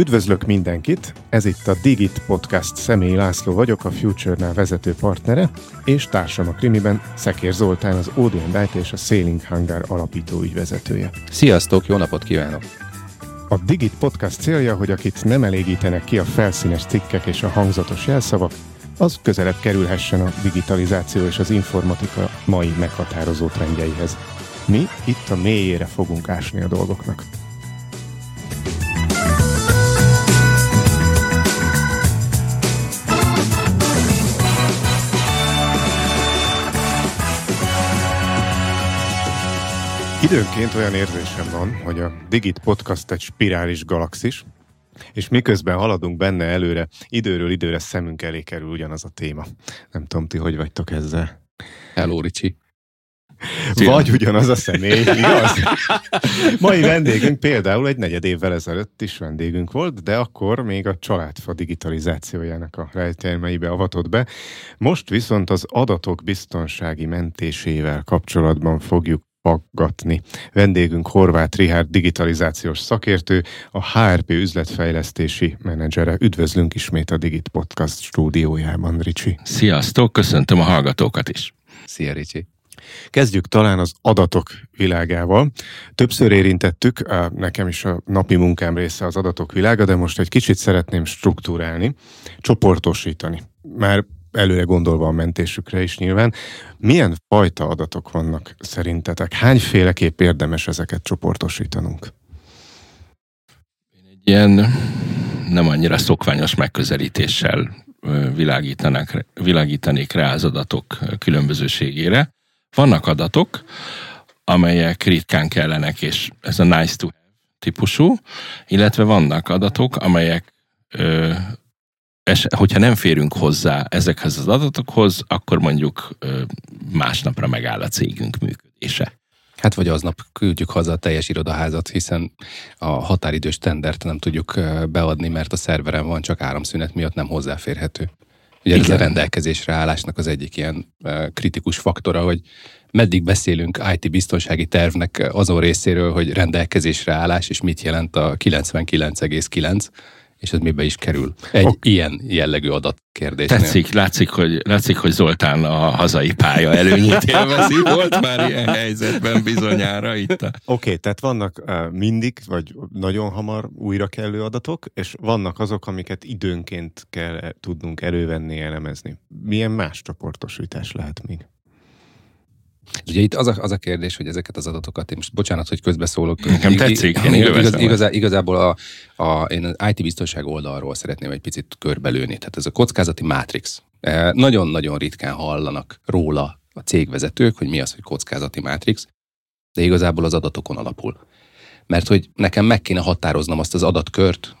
Üdvözlök mindenkit! Ez itt a Digit Podcast. Személy László vagyok, a Future-nál vezető partnere, és társam a krimiben Szekér Zoltán, az Odeon Light és a Sailing Hangar alapító ügyvezetője. Sziasztok, jó napot kívánok! A Digit Podcast célja, hogy akit nem elégítenek ki a felszínes cikkek és a hangzatos jelszavak, az közelebb kerülhessen a digitalizáció és az informatika mai meghatározó trendjeihez. Mi itt a mélyére fogunk ásni a dolgoknak. Időnként olyan érzésem van, hogy a Digit Podcast egy spirális galaxis, és miközben haladunk benne előre, időről időre szemünk elé kerül ugyanaz a téma. Nem tudom, ti hogy vagytok ezzel? Hello, Ricsi. Vagy ugyanaz a személy, igaz? Mai vendégünk például egy negyed évvel ezelőtt is vendégünk volt, de akkor még a családfa digitalizációjának a rejtelmeibe avatott be. Most viszont az adatok biztonsági mentésével kapcsolatban fogjuk faggatni. Vendégünk Horváth Rihárd digitalizációs szakértő, a HRP üzletfejlesztési menedzsere. Üdvözlünk ismét a Digit Podcast stúdiójában, Ricsi. Sziasztok, köszöntöm a hallgatókat is. Szia, Ricsi. Kezdjük talán az adatok világával. Többször érintettük, nekem is a napi munkám része az adatok világa, de most egy kicsit szeretném struktúrálni, csoportosítani. Már előre gondolva a mentésükre is nyilván. Milyen fajta adatok vannak szerintetek? Hányféleképp érdemes ezeket csoportosítanunk? Egy ilyen nem annyira szokványos megközelítéssel világítanak, világítanék rá az adatok különbözőségére. Vannak adatok, amelyek ritkán kellenek, és ez a nice to have típusú, illetve vannak adatok, amelyek ö, es, hogyha nem férünk hozzá ezekhez az adatokhoz, akkor mondjuk másnapra megáll a cégünk működése. Hát vagy aznap küldjük haza a teljes irodaházat, hiszen a határidős tendert nem tudjuk beadni, mert a szerveren van, csak áramszünet miatt nem hozzáférhető. Ugye Igen. ez a rendelkezésre állásnak az egyik ilyen kritikus faktora, hogy meddig beszélünk IT biztonsági tervnek azon részéről, hogy rendelkezésre állás, és mit jelent a 99,9, és ez mibe is kerül. Egy okay. ilyen jellegű adatkérdés. Tetszik, látszik hogy, látszik, hogy Zoltán a hazai pálya előnyét élvezi. Volt már ilyen helyzetben bizonyára itt. Oké, okay, tehát vannak mindig, vagy nagyon hamar újra kellő adatok, és vannak azok, amiket időnként kell tudnunk elővenni, elemezni. Milyen más csoportosítás lehet még? Ugye itt az a, az a kérdés, hogy ezeket az adatokat, én most bocsánat, hogy közbeszólok. Nekem tetszik. Én igaz, igaz, igazából a, a, én az IT biztonság oldalról szeretném egy picit körbelőni. Tehát ez a kockázati mátrix. E, nagyon-nagyon ritkán hallanak róla a cégvezetők, hogy mi az, hogy kockázati mátrix, de igazából az adatokon alapul. Mert hogy nekem meg kéne határoznom azt az adatkört,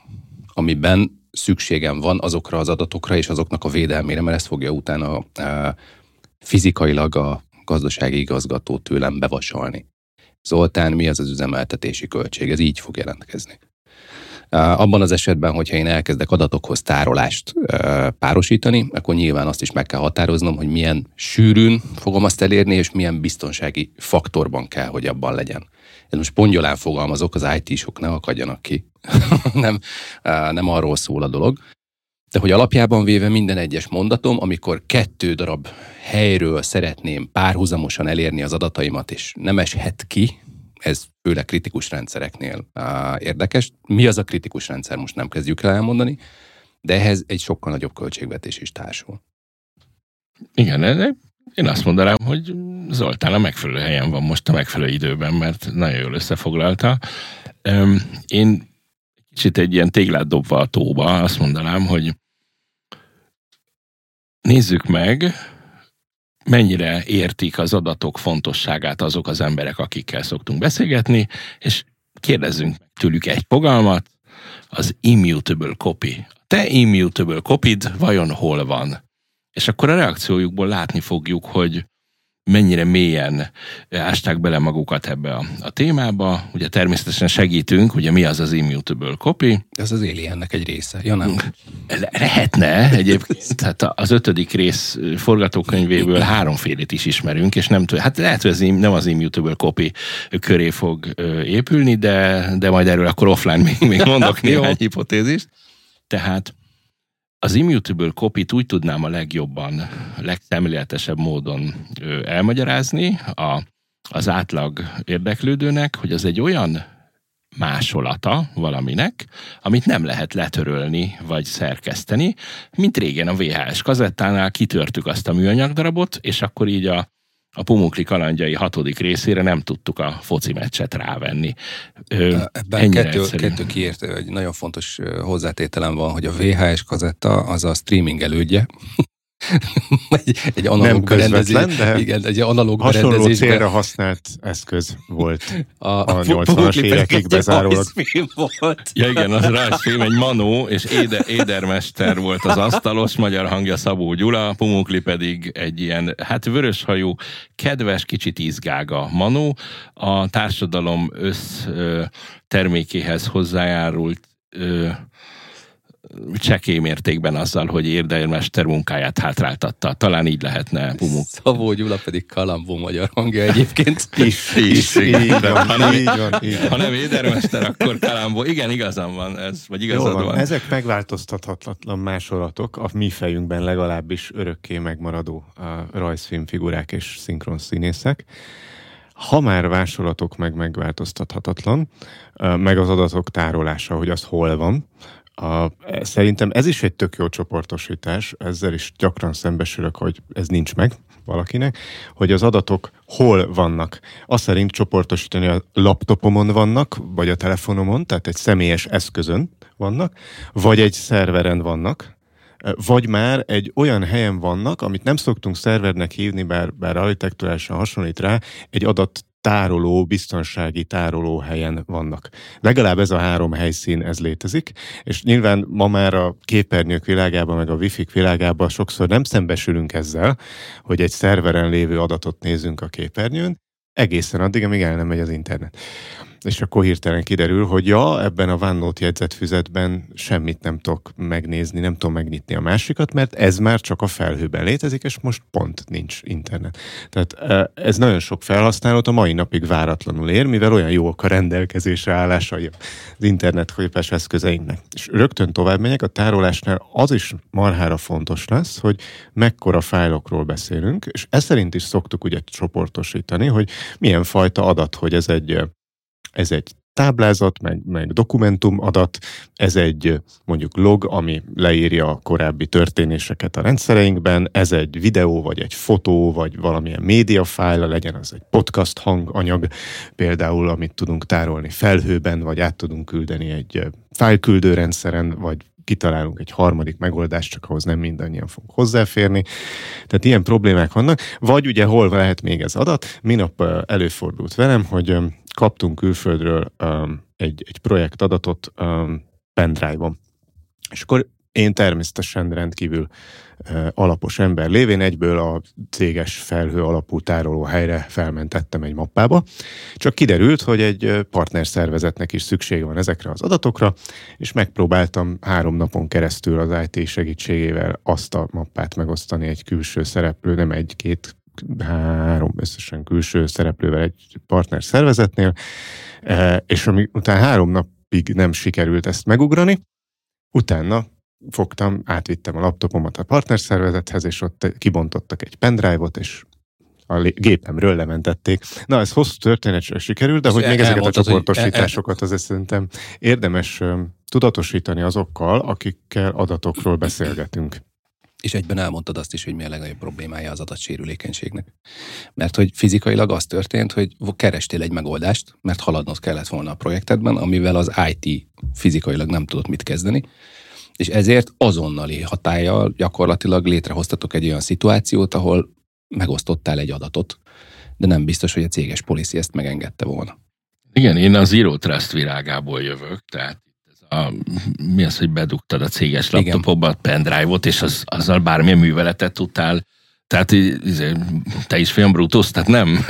amiben szükségem van azokra az adatokra és azoknak a védelmére, mert ezt fogja utána e, fizikailag a gazdasági igazgató tőlem bevasalni. Zoltán, mi az az üzemeltetési költség? Ez így fog jelentkezni. Abban az esetben, hogyha én elkezdek adatokhoz tárolást párosítani, akkor nyilván azt is meg kell határoznom, hogy milyen sűrűn fogom azt elérni, és milyen biztonsági faktorban kell, hogy abban legyen. Ez most pongyolán fogalmazok, az IT-sok ne akadjanak ki. nem, nem arról szól a dolog. De hogy alapjában véve minden egyes mondatom, amikor kettő darab helyről szeretném párhuzamosan elérni az adataimat, és nem eshet ki, ez főleg kritikus rendszereknél á, érdekes. Mi az a kritikus rendszer, most nem kezdjük el elmondani, de ehhez egy sokkal nagyobb költségvetés is társul. Igen, én azt mondanám, hogy Zoltán a megfelelő helyen van most a megfelelő időben, mert nagyon jól összefoglalta. Én kicsit egy ilyen téglát dobva a tóba, azt mondanám, hogy nézzük meg, mennyire értik az adatok fontosságát azok az emberek, akikkel szoktunk beszélgetni, és kérdezzünk tőlük egy fogalmat, az immutable copy. Te immutable copy vajon hol van? És akkor a reakciójukból látni fogjuk, hogy mennyire mélyen ásták bele magukat ebbe a, a témába. Ugye természetesen segítünk, ugye mi az az immutable copy. Ez az Aliennek egy része. Ja, nem. Lehetne egyébként, tehát az ötödik rész forgatókönyvéből háromfélét is ismerünk, és nem hát lehet, hogy ez nem az immutable copy köré fog épülni, de, de majd erről akkor offline még, még mondok néhány hipotézist. Tehát az immutable copy úgy tudnám a legjobban, legszemléletesebb módon elmagyarázni a, az átlag érdeklődőnek, hogy az egy olyan másolata valaminek, amit nem lehet letörölni vagy szerkeszteni, mint régen a VHS kazettánál kitörtük azt a műanyag darabot, és akkor így a a Pumukli kalandjai hatodik részére nem tudtuk a foci meccset rávenni. Ebben kettő, kettő kiért, egy nagyon fontos hozzátételem van, hogy a VHS kazetta az a streaming elődje, egy, egy analóg berendezés, de igen, egy analóg hasonló célra használt eszköz volt a, a 80-as évekig bezárólag. Volt. Ja igen, az rajzfilm egy Manó, és Éde, Édermester volt az asztalos, magyar hangja Szabó Gyula, Pumukli pedig egy ilyen, hát vöröshajú, kedves, kicsit izgága Manó. A társadalom össz termékéhez hozzájárult csekély mértékben azzal, hogy érdelemester munkáját hátráltatta. Talán így lehetne Pumuk. Szabó Gyula pedig Kalambó magyar hangja egyébként. is, is, így, van, ha nem, így van, így Ha nem Édermester, akkor Kalambó. Igen, igazam van ez, vagy igazad van. van. Ezek megváltoztathatatlan másolatok, a mi fejünkben legalábbis örökké megmaradó a rajzfilm figurák és szinkron színészek. Ha már vásolatok meg megváltoztathatatlan, meg az adatok tárolása, hogy az hol van, a, szerintem ez is egy tök jó csoportosítás, ezzel is gyakran szembesülök, hogy ez nincs meg valakinek, hogy az adatok hol vannak. Azt szerint csoportosítani a laptopomon vannak, vagy a telefonomon, tehát egy személyes eszközön vannak, vagy egy szerveren vannak, vagy már egy olyan helyen vannak, amit nem szoktunk szervernek hívni, bár, bár architekturálisan hasonlít rá, egy adat tároló, biztonsági tároló helyen vannak. Legalább ez a három helyszín, ez létezik, és nyilván ma már a képernyők világában, meg a wifi világában sokszor nem szembesülünk ezzel, hogy egy szerveren lévő adatot nézünk a képernyőn, egészen addig, amíg el nem megy az internet és akkor hirtelen kiderül, hogy ja, ebben a OneNote jegyzetfüzetben semmit nem tudok megnézni, nem tudom megnyitni a másikat, mert ez már csak a felhőben létezik, és most pont nincs internet. Tehát ez nagyon sok felhasználót a mai napig váratlanul ér, mivel olyan jók a rendelkezésre állásai az internet képes eszközeinknek. És rögtön tovább megyek, a tárolásnál az is marhára fontos lesz, hogy mekkora fájlokról beszélünk, és ez szerint is szoktuk ugye csoportosítani, hogy milyen fajta adat, hogy ez egy ez egy táblázat, meg, meg dokumentum adat, ez egy mondjuk log, ami leírja a korábbi történéseket a rendszereinkben, ez egy videó, vagy egy fotó, vagy valamilyen médiafájla, legyen az egy podcast hanganyag, például, amit tudunk tárolni felhőben, vagy át tudunk küldeni egy fájlküldő rendszeren, vagy kitalálunk egy harmadik megoldást, csak ahhoz nem mindannyian fogunk hozzáférni. Tehát ilyen problémák vannak. Vagy ugye hol lehet még ez adat? Minap előfordult velem, hogy kaptunk külföldről um, egy, egy projekt adatot um, pendrive-on. És akkor én természetesen rendkívül uh, alapos ember lévén egyből a céges felhő alapú tároló helyre felmentettem egy mappába. Csak kiderült, hogy egy partnerszervezetnek is szüksége van ezekre az adatokra, és megpróbáltam három napon keresztül az IT segítségével azt a mappát megosztani egy külső szereplő, nem egy-két három összesen külső szereplővel egy partner szervezetnél, e, és ami utána három napig nem sikerült ezt megugrani, utána fogtam, átvittem a laptopomat a partnerszervezethez, és ott kibontottak egy pendrive-ot, és a gépemről lementették. Na, ez hosszú történet sikerült, de és hogy még ezeket a csoportosításokat azért szerintem érdemes tudatosítani azokkal, akikkel adatokról beszélgetünk. És egyben elmondtad azt is, hogy mi a legnagyobb problémája az adatsérülékenységnek. Mert hogy fizikailag az történt, hogy kerestél egy megoldást, mert haladnod kellett volna a projektedben, amivel az IT fizikailag nem tudott mit kezdeni, és ezért azonnali hatállyal gyakorlatilag létrehoztatok egy olyan szituációt, ahol megosztottál egy adatot, de nem biztos, hogy a céges policy ezt megengedte volna. Igen, én az Zero Trust virágából jövök, tehát a, mi az, hogy bedugtad a céges laptopodba a pendrive-ot, és az, azzal bármilyen műveletet tudtál. Tehát izé, te is film brutus, tehát nem,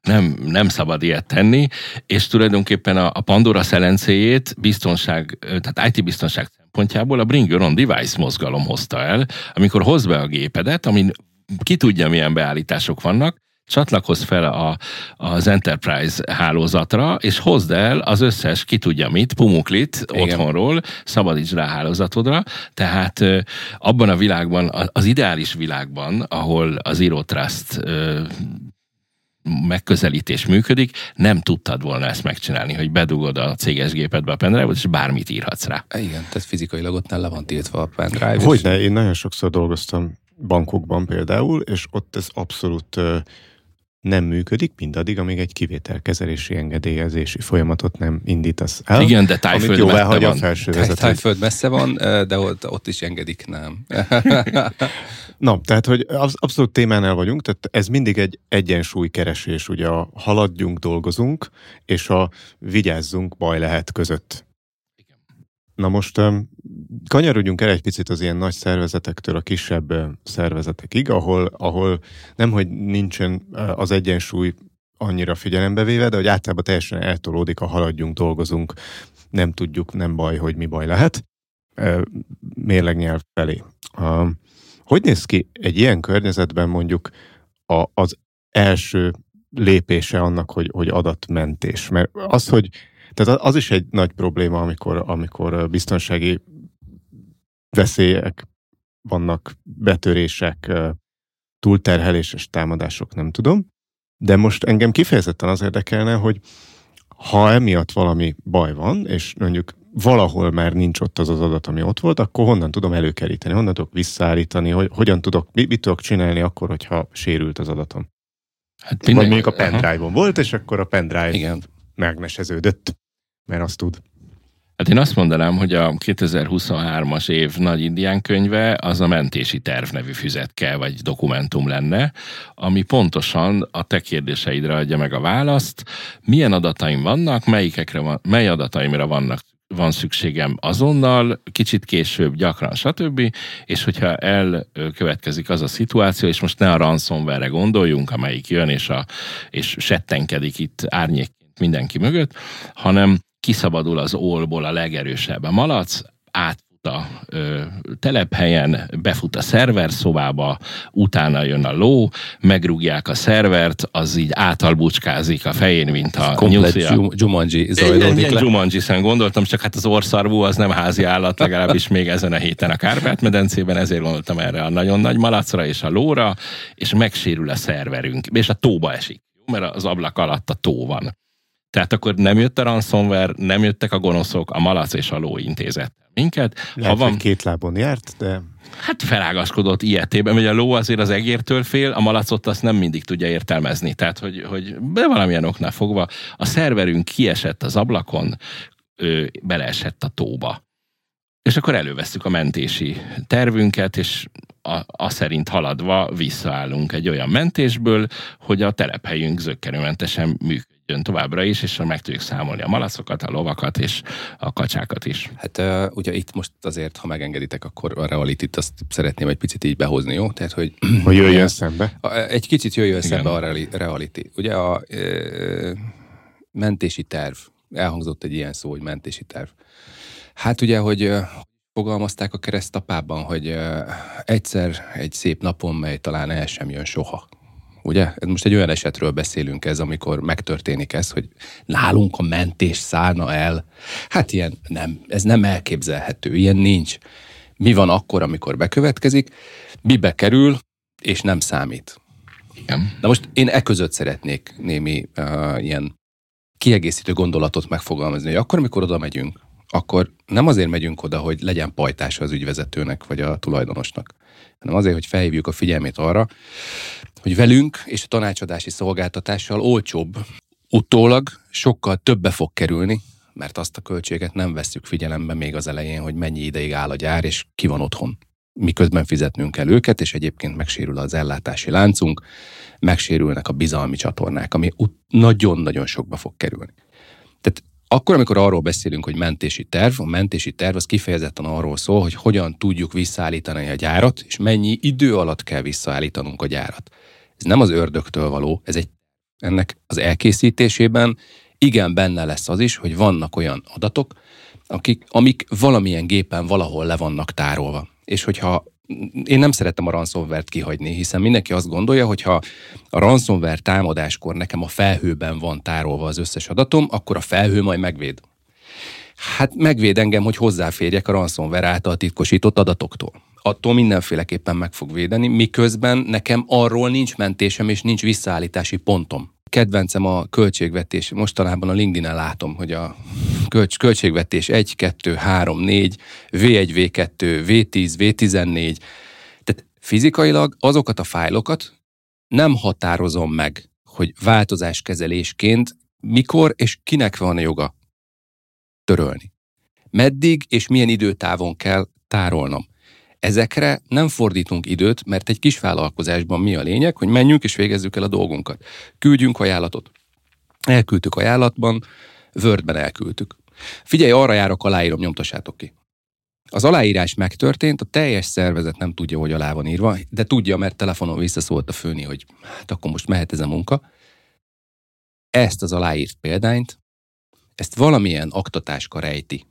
nem, nem szabad ilyet tenni, és tulajdonképpen a, a Pandora szelencéjét biztonság, tehát IT biztonság szempontjából a Bring Your Own Device mozgalom hozta el, amikor hoz be a gépedet, amin ki tudja, milyen beállítások vannak, csatlakozz fel a, az Enterprise hálózatra, és hozd el az összes, ki tudja mit, pumuklit Igen. otthonról, szabadíts rá hálózatodra. Tehát abban a világban, az ideális világban, ahol az Zero Trust megközelítés működik, nem tudtad volna ezt megcsinálni, hogy bedugod a céges gépedbe a pendrive és bármit írhatsz rá. Igen, tehát fizikailag ott le van tiltva a pendrive. Hogyne, én nagyon sokszor dolgoztam bankokban például, és ott ez abszolút nem működik, mindaddig, amíg egy kivételkezelési engedélyezési folyamatot nem indítasz el. Igen, de Tájföld messze van. a felső Tájföld messze van, de ott, ott is engedik, nem. Na, tehát, hogy abszolút témánál vagyunk, tehát ez mindig egy egyensúlykeresés, ugye a haladjunk, dolgozunk, és a vigyázzunk, baj lehet között. Na most kanyarodjunk el egy picit az ilyen nagy szervezetektől a kisebb szervezetekig, ahol, ahol nem, hogy nincsen az egyensúly annyira figyelembe véve, de hogy általában teljesen eltolódik a haladjunk, dolgozunk, nem tudjuk, nem baj, hogy mi baj lehet, mérlegnyelv felé. Hogy néz ki egy ilyen környezetben mondjuk a, az első lépése annak, hogy, hogy adatmentés? Mert az, hogy tehát az is egy nagy probléma, amikor, amikor biztonsági veszélyek vannak, betörések, túlterheléses támadások, nem tudom. De most engem kifejezetten az érdekelne, hogy ha emiatt valami baj van, és mondjuk valahol már nincs ott az az adat, ami ott volt, akkor honnan tudom előkeríteni, honnan tudok visszaállítani, hogy hogyan tudok, mit, mit tudok csinálni akkor, hogyha sérült az adatom. Hát Vagy mondjuk a pendrive-on volt, és akkor a pendrive Igen. megneseződött mert azt tud. Hát én azt mondanám, hogy a 2023-as év nagy indián könyve az a mentési terv nevű füzetke vagy dokumentum lenne, ami pontosan a te kérdéseidre adja meg a választ, milyen adataim vannak, melyikekre van, mely adataimra vannak van szükségem azonnal, kicsit később, gyakran, stb. És hogyha elkövetkezik az a szituáció, és most ne a ransomware gondoljunk, amelyik jön és, a, és settenkedik itt árnyék mindenki mögött, hanem kiszabadul az ólból a legerősebb a malac, átfut a ö, telephelyen, befut a szerver szobába, utána jön a ló, megrúgják a szervert, az így átalbucskázik a fején, mint a nyuszia. Jumanji zajlódik le. Jumanji gondoltam, csak hát az orszarvú az nem házi állat, legalábbis még ezen a héten a Kárpát-medencében, ezért gondoltam erre a nagyon nagy malacra és a lóra, és megsérül a szerverünk, és a tóba esik, mert az ablak alatt a tó van. Tehát akkor nem jött a ransomware, nem jöttek a gonoszok, a malac és a ló intézett minket. Lehet, ha van... két lábon járt, de... Hát felágaskodott ilyetében, hogy a ló azért az egértől fél, a malacot azt nem mindig tudja értelmezni. Tehát, hogy, hogy be valamilyen oknál fogva a szerverünk kiesett az ablakon, ő beleesett a tóba. És akkor előveszük a mentési tervünket, és a, a szerint haladva visszaállunk egy olyan mentésből, hogy a telephelyünk zöggenőmentesen működjön továbbra is, és meg tudjuk számolni a malacokat, a lovakat és a kacsákat is. Hát ugye itt most azért, ha megengeditek, akkor a reality azt szeretném egy picit így behozni, jó? Tehát, hogy... Hogy jöjjön szembe? A, egy kicsit jöjjön Igen. szembe a reality. Ugye a uh, mentési terv, elhangzott egy ilyen szó, hogy mentési terv. Hát ugye, hogy fogalmazták a keresztapában, hogy egyszer egy szép napon, mely talán el sem jön soha. Ugye? Most egy olyan esetről beszélünk ez, amikor megtörténik ez, hogy nálunk a mentés szállna el. Hát ilyen nem, ez nem elképzelhető, ilyen nincs. Mi van akkor, amikor bekövetkezik? Mibe kerül, és nem számít. Igen. Na most én e között szeretnék némi uh, ilyen kiegészítő gondolatot megfogalmazni, hogy akkor, amikor oda megyünk, akkor nem azért megyünk oda, hogy legyen pajtása az ügyvezetőnek vagy a tulajdonosnak, hanem azért, hogy felhívjuk a figyelmét arra, hogy velünk és a tanácsadási szolgáltatással olcsóbb, utólag sokkal többe fog kerülni, mert azt a költséget nem vesszük figyelembe még az elején, hogy mennyi ideig áll a gyár, és ki van otthon. Miközben fizetnünk kell őket, és egyébként megsérül az ellátási láncunk, megsérülnek a bizalmi csatornák, ami nagyon-nagyon sokba fog kerülni. Tehát akkor, amikor arról beszélünk, hogy mentési terv, a mentési terv az kifejezetten arról szól, hogy hogyan tudjuk visszaállítani a gyárat, és mennyi idő alatt kell visszaállítanunk a gyárat. Ez nem az ördögtől való, ez egy ennek az elkészítésében igen benne lesz az is, hogy vannak olyan adatok, akik, amik valamilyen gépen valahol le vannak tárolva. És hogyha én nem szeretem a ransomware-t kihagyni, hiszen mindenki azt gondolja, hogy ha a ransomware támadáskor nekem a felhőben van tárolva az összes adatom, akkor a felhő majd megvéd. Hát megvéd engem, hogy hozzáférjek a ransomware által titkosított adatoktól. Attól mindenféleképpen meg fog védeni, miközben nekem arról nincs mentésem és nincs visszaállítási pontom kedvencem a költségvetés. Mostanában a LinkedIn-en látom, hogy a költs- költségvetés 1, 2, 3, 4, V1, V2, V10, V14. Tehát fizikailag azokat a fájlokat nem határozom meg, hogy változáskezelésként mikor és kinek van a joga törölni. Meddig és milyen időtávon kell tárolnom. Ezekre nem fordítunk időt, mert egy kis vállalkozásban mi a lényeg, hogy menjünk és végezzük el a dolgunkat. Küldjünk ajánlatot. Elküldtük ajánlatban, Wordben elküldtük. Figyelj, arra járok, aláírom, nyomtassátok ki. Az aláírás megtörtént, a teljes szervezet nem tudja, hogy alá van írva, de tudja, mert telefonon visszaszólt a főni, hogy hát akkor most mehet ez a munka. Ezt az aláírt példányt, ezt valamilyen aktatáska rejti,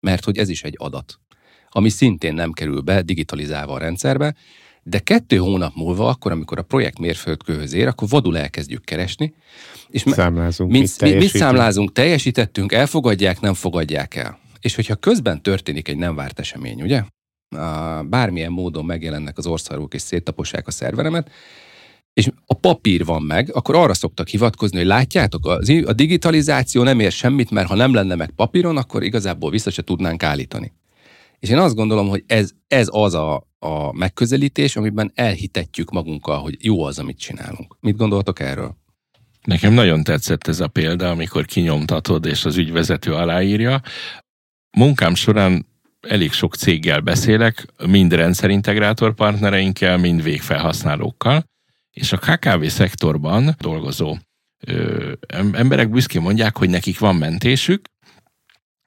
mert hogy ez is egy adat ami szintén nem kerül be digitalizálva a rendszerbe, de kettő hónap múlva, akkor, amikor a projekt mérföldkőhöz ér, akkor vadul elkezdjük keresni. És számlázunk, mit, mit, mit számlázunk, teljesítettünk, elfogadják, nem fogadják el. És hogyha közben történik egy nem várt esemény, ugye? Bármilyen módon megjelennek az országok és széttapossák a szerveremet, és a papír van meg, akkor arra szoktak hivatkozni, hogy látjátok, a digitalizáció nem ér semmit, mert ha nem lenne meg papíron, akkor igazából vissza se tudnánk állítani. És én azt gondolom, hogy ez, ez az a, a megközelítés, amiben elhitetjük magunkkal, hogy jó az, amit csinálunk. Mit gondoltok erről? Nekem nagyon tetszett ez a példa, amikor kinyomtatod, és az ügyvezető aláírja. Munkám során elég sok céggel beszélek, mind rendszerintegrátor partnereinkkel, mind végfelhasználókkal, és a KKV szektorban dolgozó ö, emberek büszkén mondják, hogy nekik van mentésük,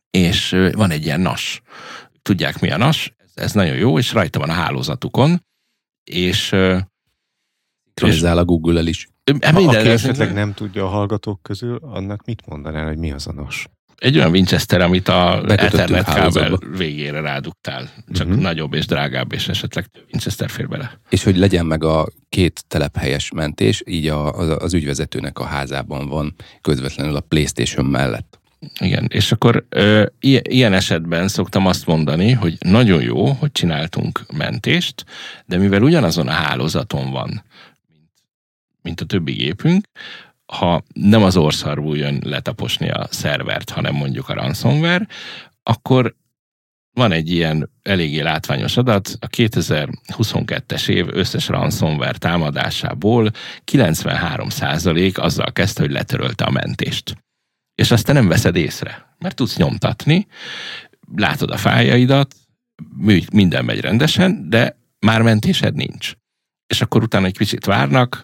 és van egy ilyen NAS tudják mi a NAS, ez nagyon jó, és rajta van a hálózatukon, és Közzál a Google-el is. Ha, minden aki esetleg nem tudja a hallgatók közül, annak mit mondanál, hogy mi az a NAS? Egy olyan Winchester, amit a Ethernet kábel végére rádugtál. Csak uh-huh. nagyobb és drágább, és esetleg több Winchester fér bele. És hogy legyen meg a két telephelyes mentés, így a, az, az ügyvezetőnek a házában van közvetlenül a Playstation mellett. Igen, és akkor ö, ilyen esetben szoktam azt mondani, hogy nagyon jó, hogy csináltunk mentést, de mivel ugyanazon a hálózaton van, mint, a többi gépünk, ha nem az orszarvú jön letaposni a szervert, hanem mondjuk a ransomware, akkor van egy ilyen eléggé látványos adat, a 2022-es év összes ransomware támadásából 93% azzal kezdte, hogy letörölte a mentést és azt te nem veszed észre, mert tudsz nyomtatni, látod a fájaidat, minden megy rendesen, de már mentésed nincs. És akkor utána egy kicsit várnak,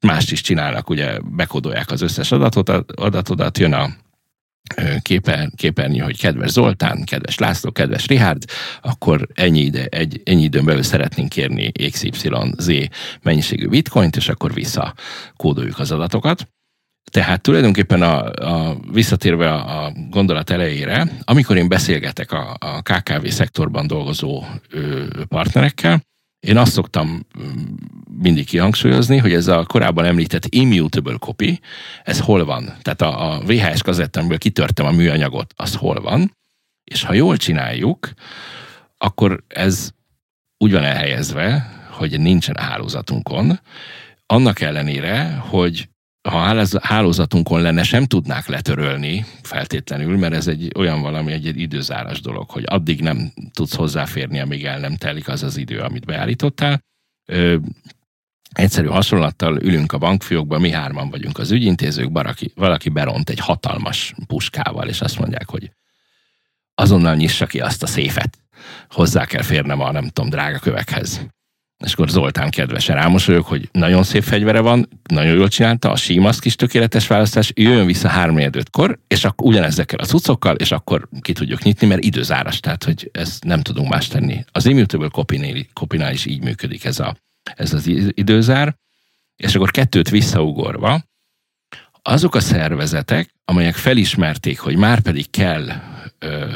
mást is csinálnak, ugye bekodolják az összes adatot, adatodat, jön a képer, képernyő, hogy kedves Zoltán, kedves László, kedves Rihárd, akkor ennyi, ide, egy, ennyi időn belül szeretnénk kérni XYZ mennyiségű bitcoint, és akkor vissza kódoljuk az adatokat. Tehát tulajdonképpen a, a, visszatérve a, a gondolat elejére, amikor én beszélgetek a, a KKV szektorban dolgozó ö, partnerekkel, én azt szoktam mindig kihangsúlyozni, hogy ez a korábban említett immutable copy, ez hol van? Tehát a, a VHS kazettemből kitörtem a műanyagot, az hol van? És ha jól csináljuk, akkor ez úgy van elhelyezve, hogy nincsen a hálózatunkon, annak ellenére, hogy ha hálózatunkon lenne, sem tudnák letörölni feltétlenül, mert ez egy olyan valami, egy, egy időzáras dolog, hogy addig nem tudsz hozzáférni, amíg el nem telik az az idő, amit beállítottál. Ö, egyszerű hasonlattal ülünk a bankfiókban, mi hárman vagyunk az ügyintézők, valaki, valaki beront egy hatalmas puskával, és azt mondják, hogy azonnal nyissa ki azt a széfet. Hozzá kell férnem a nem tudom, drága kövekhez És akkor Zoltán kedvesen rámosolyog, hogy nagyon szép fegyvere van, nagyon jól csinálta, a símaszk is tökéletes választás, jöjjön vissza 3 kor és akkor ugyanezekkel a cuccokkal, és akkor ki tudjuk nyitni, mert időzáras, tehát hogy ezt nem tudunk más tenni. Az Immutable copy is így működik ez, a, ez az időzár, és akkor kettőt visszaugorva, azok a szervezetek, amelyek felismerték, hogy már pedig kell ö,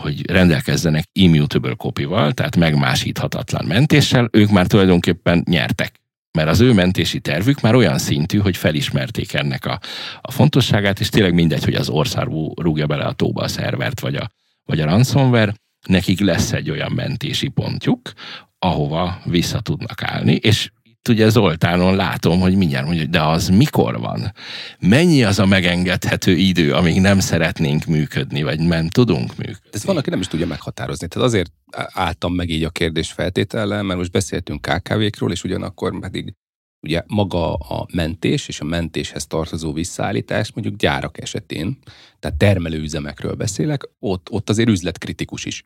hogy rendelkezzenek immutable kopival, tehát megmásíthatatlan mentéssel, ők már tulajdonképpen nyertek. Mert az ő mentési tervük már olyan szintű, hogy felismerték ennek a, a fontosságát, és tényleg mindegy, hogy az ország rúgja bele a tóba a szervert, vagy a, vagy a ransomware, nekik lesz egy olyan mentési pontjuk, ahova vissza tudnak állni, és ugye Zoltánon látom, hogy mindjárt mondja, de az mikor van? Mennyi az a megengedhető idő, amíg nem szeretnénk működni, vagy nem tudunk működni? Ez van, aki nem is tudja meghatározni. Tehát azért álltam meg így a kérdés feltétellel, mert most beszéltünk KKV-król, és ugyanakkor pedig ugye maga a mentés és a mentéshez tartozó visszaállítás mondjuk gyárak esetén, tehát termelőüzemekről beszélek, ott, ott azért üzletkritikus is.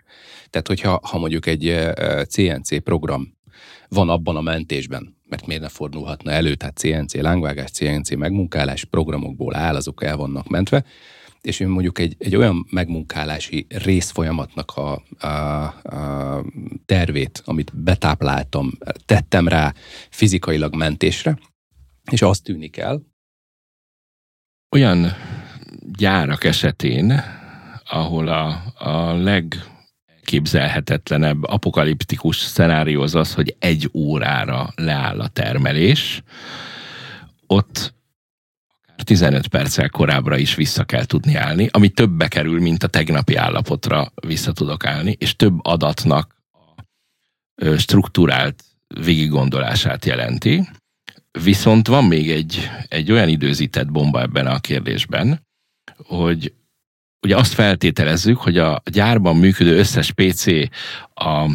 Tehát, hogyha ha mondjuk egy CNC program van abban a mentésben, mert miért ne fordulhatna elő, tehát CNC lángvágás, CNC megmunkálás programokból áll, azok el vannak mentve, és én mondjuk egy, egy olyan megmunkálási részfolyamatnak a, a, a tervét, amit betápláltam, tettem rá fizikailag mentésre, és azt tűnik el. Olyan gyárak esetén, ahol a, a leg legképzelhetetlenebb apokaliptikus szenárió az az, hogy egy órára leáll a termelés, ott akár 15 perccel korábbra is vissza kell tudni állni, ami többbe kerül, mint a tegnapi állapotra vissza tudok állni, és több adatnak a struktúrált végiggondolását jelenti. Viszont van még egy, egy olyan időzített bomba ebben a kérdésben, hogy ugye azt feltételezzük, hogy a gyárban működő összes PC a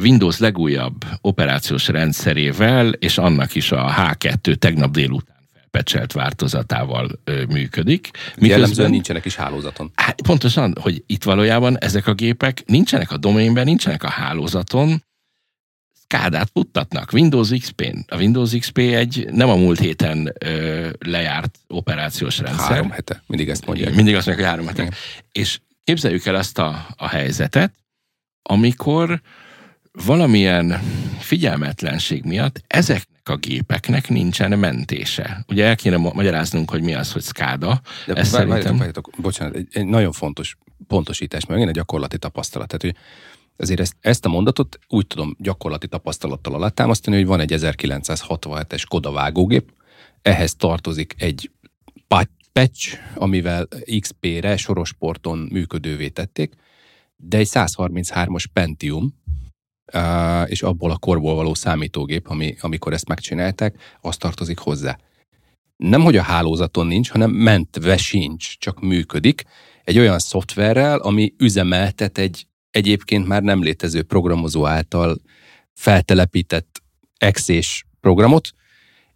Windows legújabb operációs rendszerével, és annak is a H2 tegnap délután felpecselt változatával ö, működik. Miközben nincsenek is hálózaton. Hát, pontosan, hogy itt valójában ezek a gépek nincsenek a domainben, nincsenek a hálózaton, Kádát futtatnak Windows XP-n. A Windows XP egy nem a múlt héten ö, lejárt operációs rendszer. Három hete, mindig ezt mondják. Mindig azt mondják, hogy három hete. Igen. És képzeljük el azt a, a helyzetet, amikor valamilyen figyelmetlenség miatt ezeknek a gépeknek nincsen mentése. Ugye el kéne magyaráznunk, hogy mi az, hogy SCADA. De Ez vár, szerintem... várjátok, bocsánat, egy, egy nagyon fontos pontosítás, mert megint egy gyakorlati tapasztalat. Tehát, hogy ezért ezt, ezt a mondatot úgy tudom gyakorlati tapasztalattal alátámasztani, hogy van egy 1967-es Koda vágógép, ehhez tartozik egy patch, amivel XP-re sorosporton működővé tették, de egy 133-as Pentium, és abból a korból való számítógép, ami, amikor ezt megcsinálták, az tartozik hozzá. Nem, hogy a hálózaton nincs, hanem mentve sincs, csak működik, egy olyan szoftverrel, ami üzemeltet egy egyébként már nem létező programozó által feltelepített exés programot.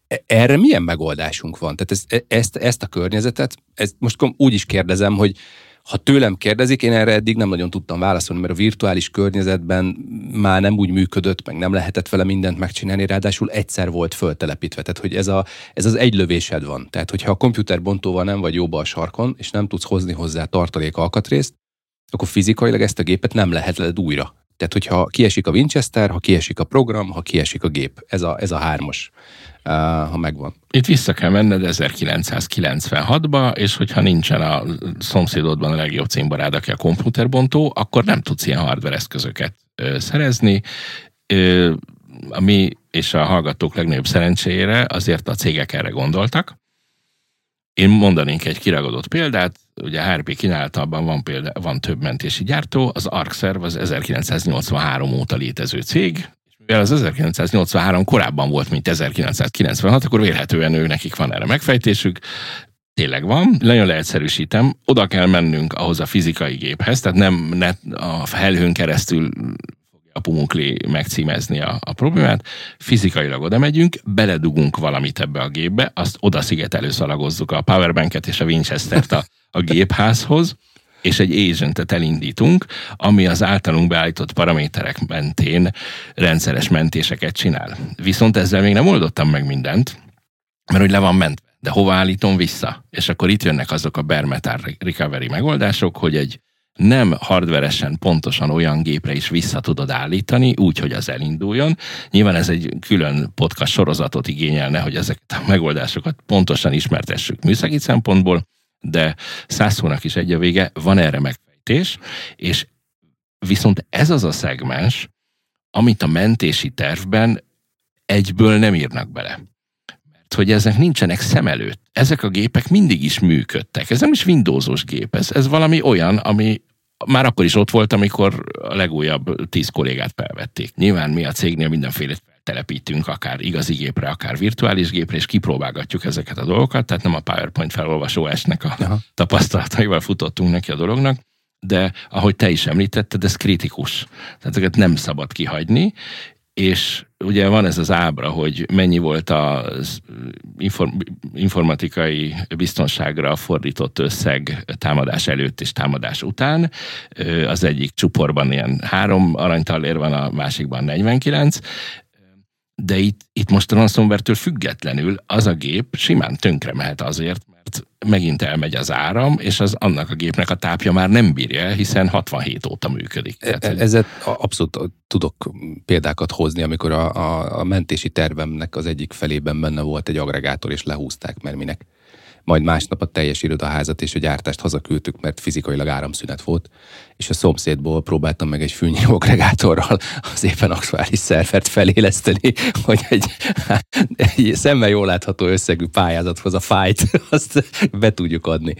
E, erre milyen megoldásunk van? Tehát ezt, e, ezt, ezt a környezetet, ezt most úgy is kérdezem, hogy ha tőlem kérdezik, én erre eddig nem nagyon tudtam válaszolni, mert a virtuális környezetben már nem úgy működött, meg nem lehetett vele mindent megcsinálni, ráadásul egyszer volt föltelepítve. Tehát, hogy ez, a, ez az egy lövésed van. Tehát, hogyha a komputer bontóval nem vagy jóba a sarkon, és nem tudsz hozni hozzá tartalék alkatrészt, akkor fizikailag ezt a gépet nem lehet újra. Tehát, hogyha kiesik a Winchester, ha kiesik a program, ha kiesik a gép. Ez a, ez a hármas, uh, ha megvan. Itt vissza kell menned 1996-ba, és hogyha nincsen a szomszédodban a legjobb címbarád, aki a komputerbontó, akkor nem tudsz ilyen hardware eszközöket uh, szerezni. Uh, mi és a hallgatók legnagyobb szerencsére azért a cégek erre gondoltak, én mondanék egy kiragadott példát, ugye HRP kínálatában van, példa, van több mentési gyártó, az ArcServe az 1983 óta létező cég, és mivel az 1983 korábban volt, mint 1996, akkor vélhetően ő nekik van erre megfejtésük, tényleg van, nagyon leegyszerűsítem, oda kell mennünk ahhoz a fizikai géphez, tehát nem net, a felhőn keresztül a Pumunkli megcímezni a, a problémát, fizikailag oda megyünk, beledugunk valamit ebbe a gépbe, azt oda szigetelő szalagozzuk a powerbanket és a Winchester-t a, a gépházhoz, és egy agentet elindítunk, ami az általunk beállított paraméterek mentén rendszeres mentéseket csinál. Viszont ezzel még nem oldottam meg mindent, mert hogy le van mentve. De hova állítom vissza? És akkor itt jönnek azok a bare metal recovery megoldások, hogy egy nem hardveresen pontosan olyan gépre is vissza tudod állítani, úgy, hogy az elinduljon. Nyilván ez egy külön podcast sorozatot igényelne, hogy ezeket a megoldásokat pontosan ismertessük műszaki szempontból, de száz szónak is egy a vége, van erre megfejtés, és viszont ez az a szegmens, amit a mentési tervben egyből nem írnak bele. Mert hogy ezek nincsenek szem előtt. Ezek a gépek mindig is működtek. Ez nem is Windowsos gép, ez, ez valami olyan, ami már akkor is ott volt, amikor a legújabb tíz kollégát felvették. Nyilván mi a cégnél mindenféle telepítünk, akár igazi gépre, akár virtuális gépre, és kipróbálgatjuk ezeket a dolgokat, tehát nem a PowerPoint felolvasó esnek a Aha. tapasztalataival futottunk neki a dolognak, de ahogy te is említetted, ez kritikus. Tehát ezeket nem szabad kihagyni, és ugye van ez az ábra, hogy mennyi volt az inform, informatikai biztonságra fordított összeg támadás előtt és támadás után. Az egyik csuporban ilyen három aranytallér van, a másikban 49 de itt, itt most a ransomware függetlenül az a gép simán tönkre mehet azért, mert megint elmegy az áram, és az annak a gépnek a tápja már nem bírja hiszen 67 óta működik. E, Tehát, Ezzel abszolút tudok példákat hozni, amikor a, a, a mentési tervemnek az egyik felében benne volt egy agregátor, és lehúzták, mert minek majd másnap a teljes irodaházat és a gyártást hazaküldtük, mert fizikailag áramszünet volt, és a szomszédból próbáltam meg egy fűnyíró agregátorral az éppen aktuális szervert feléleszteni, hogy egy, egy szemmel jól látható összegű pályázathoz a fájt, azt be tudjuk adni.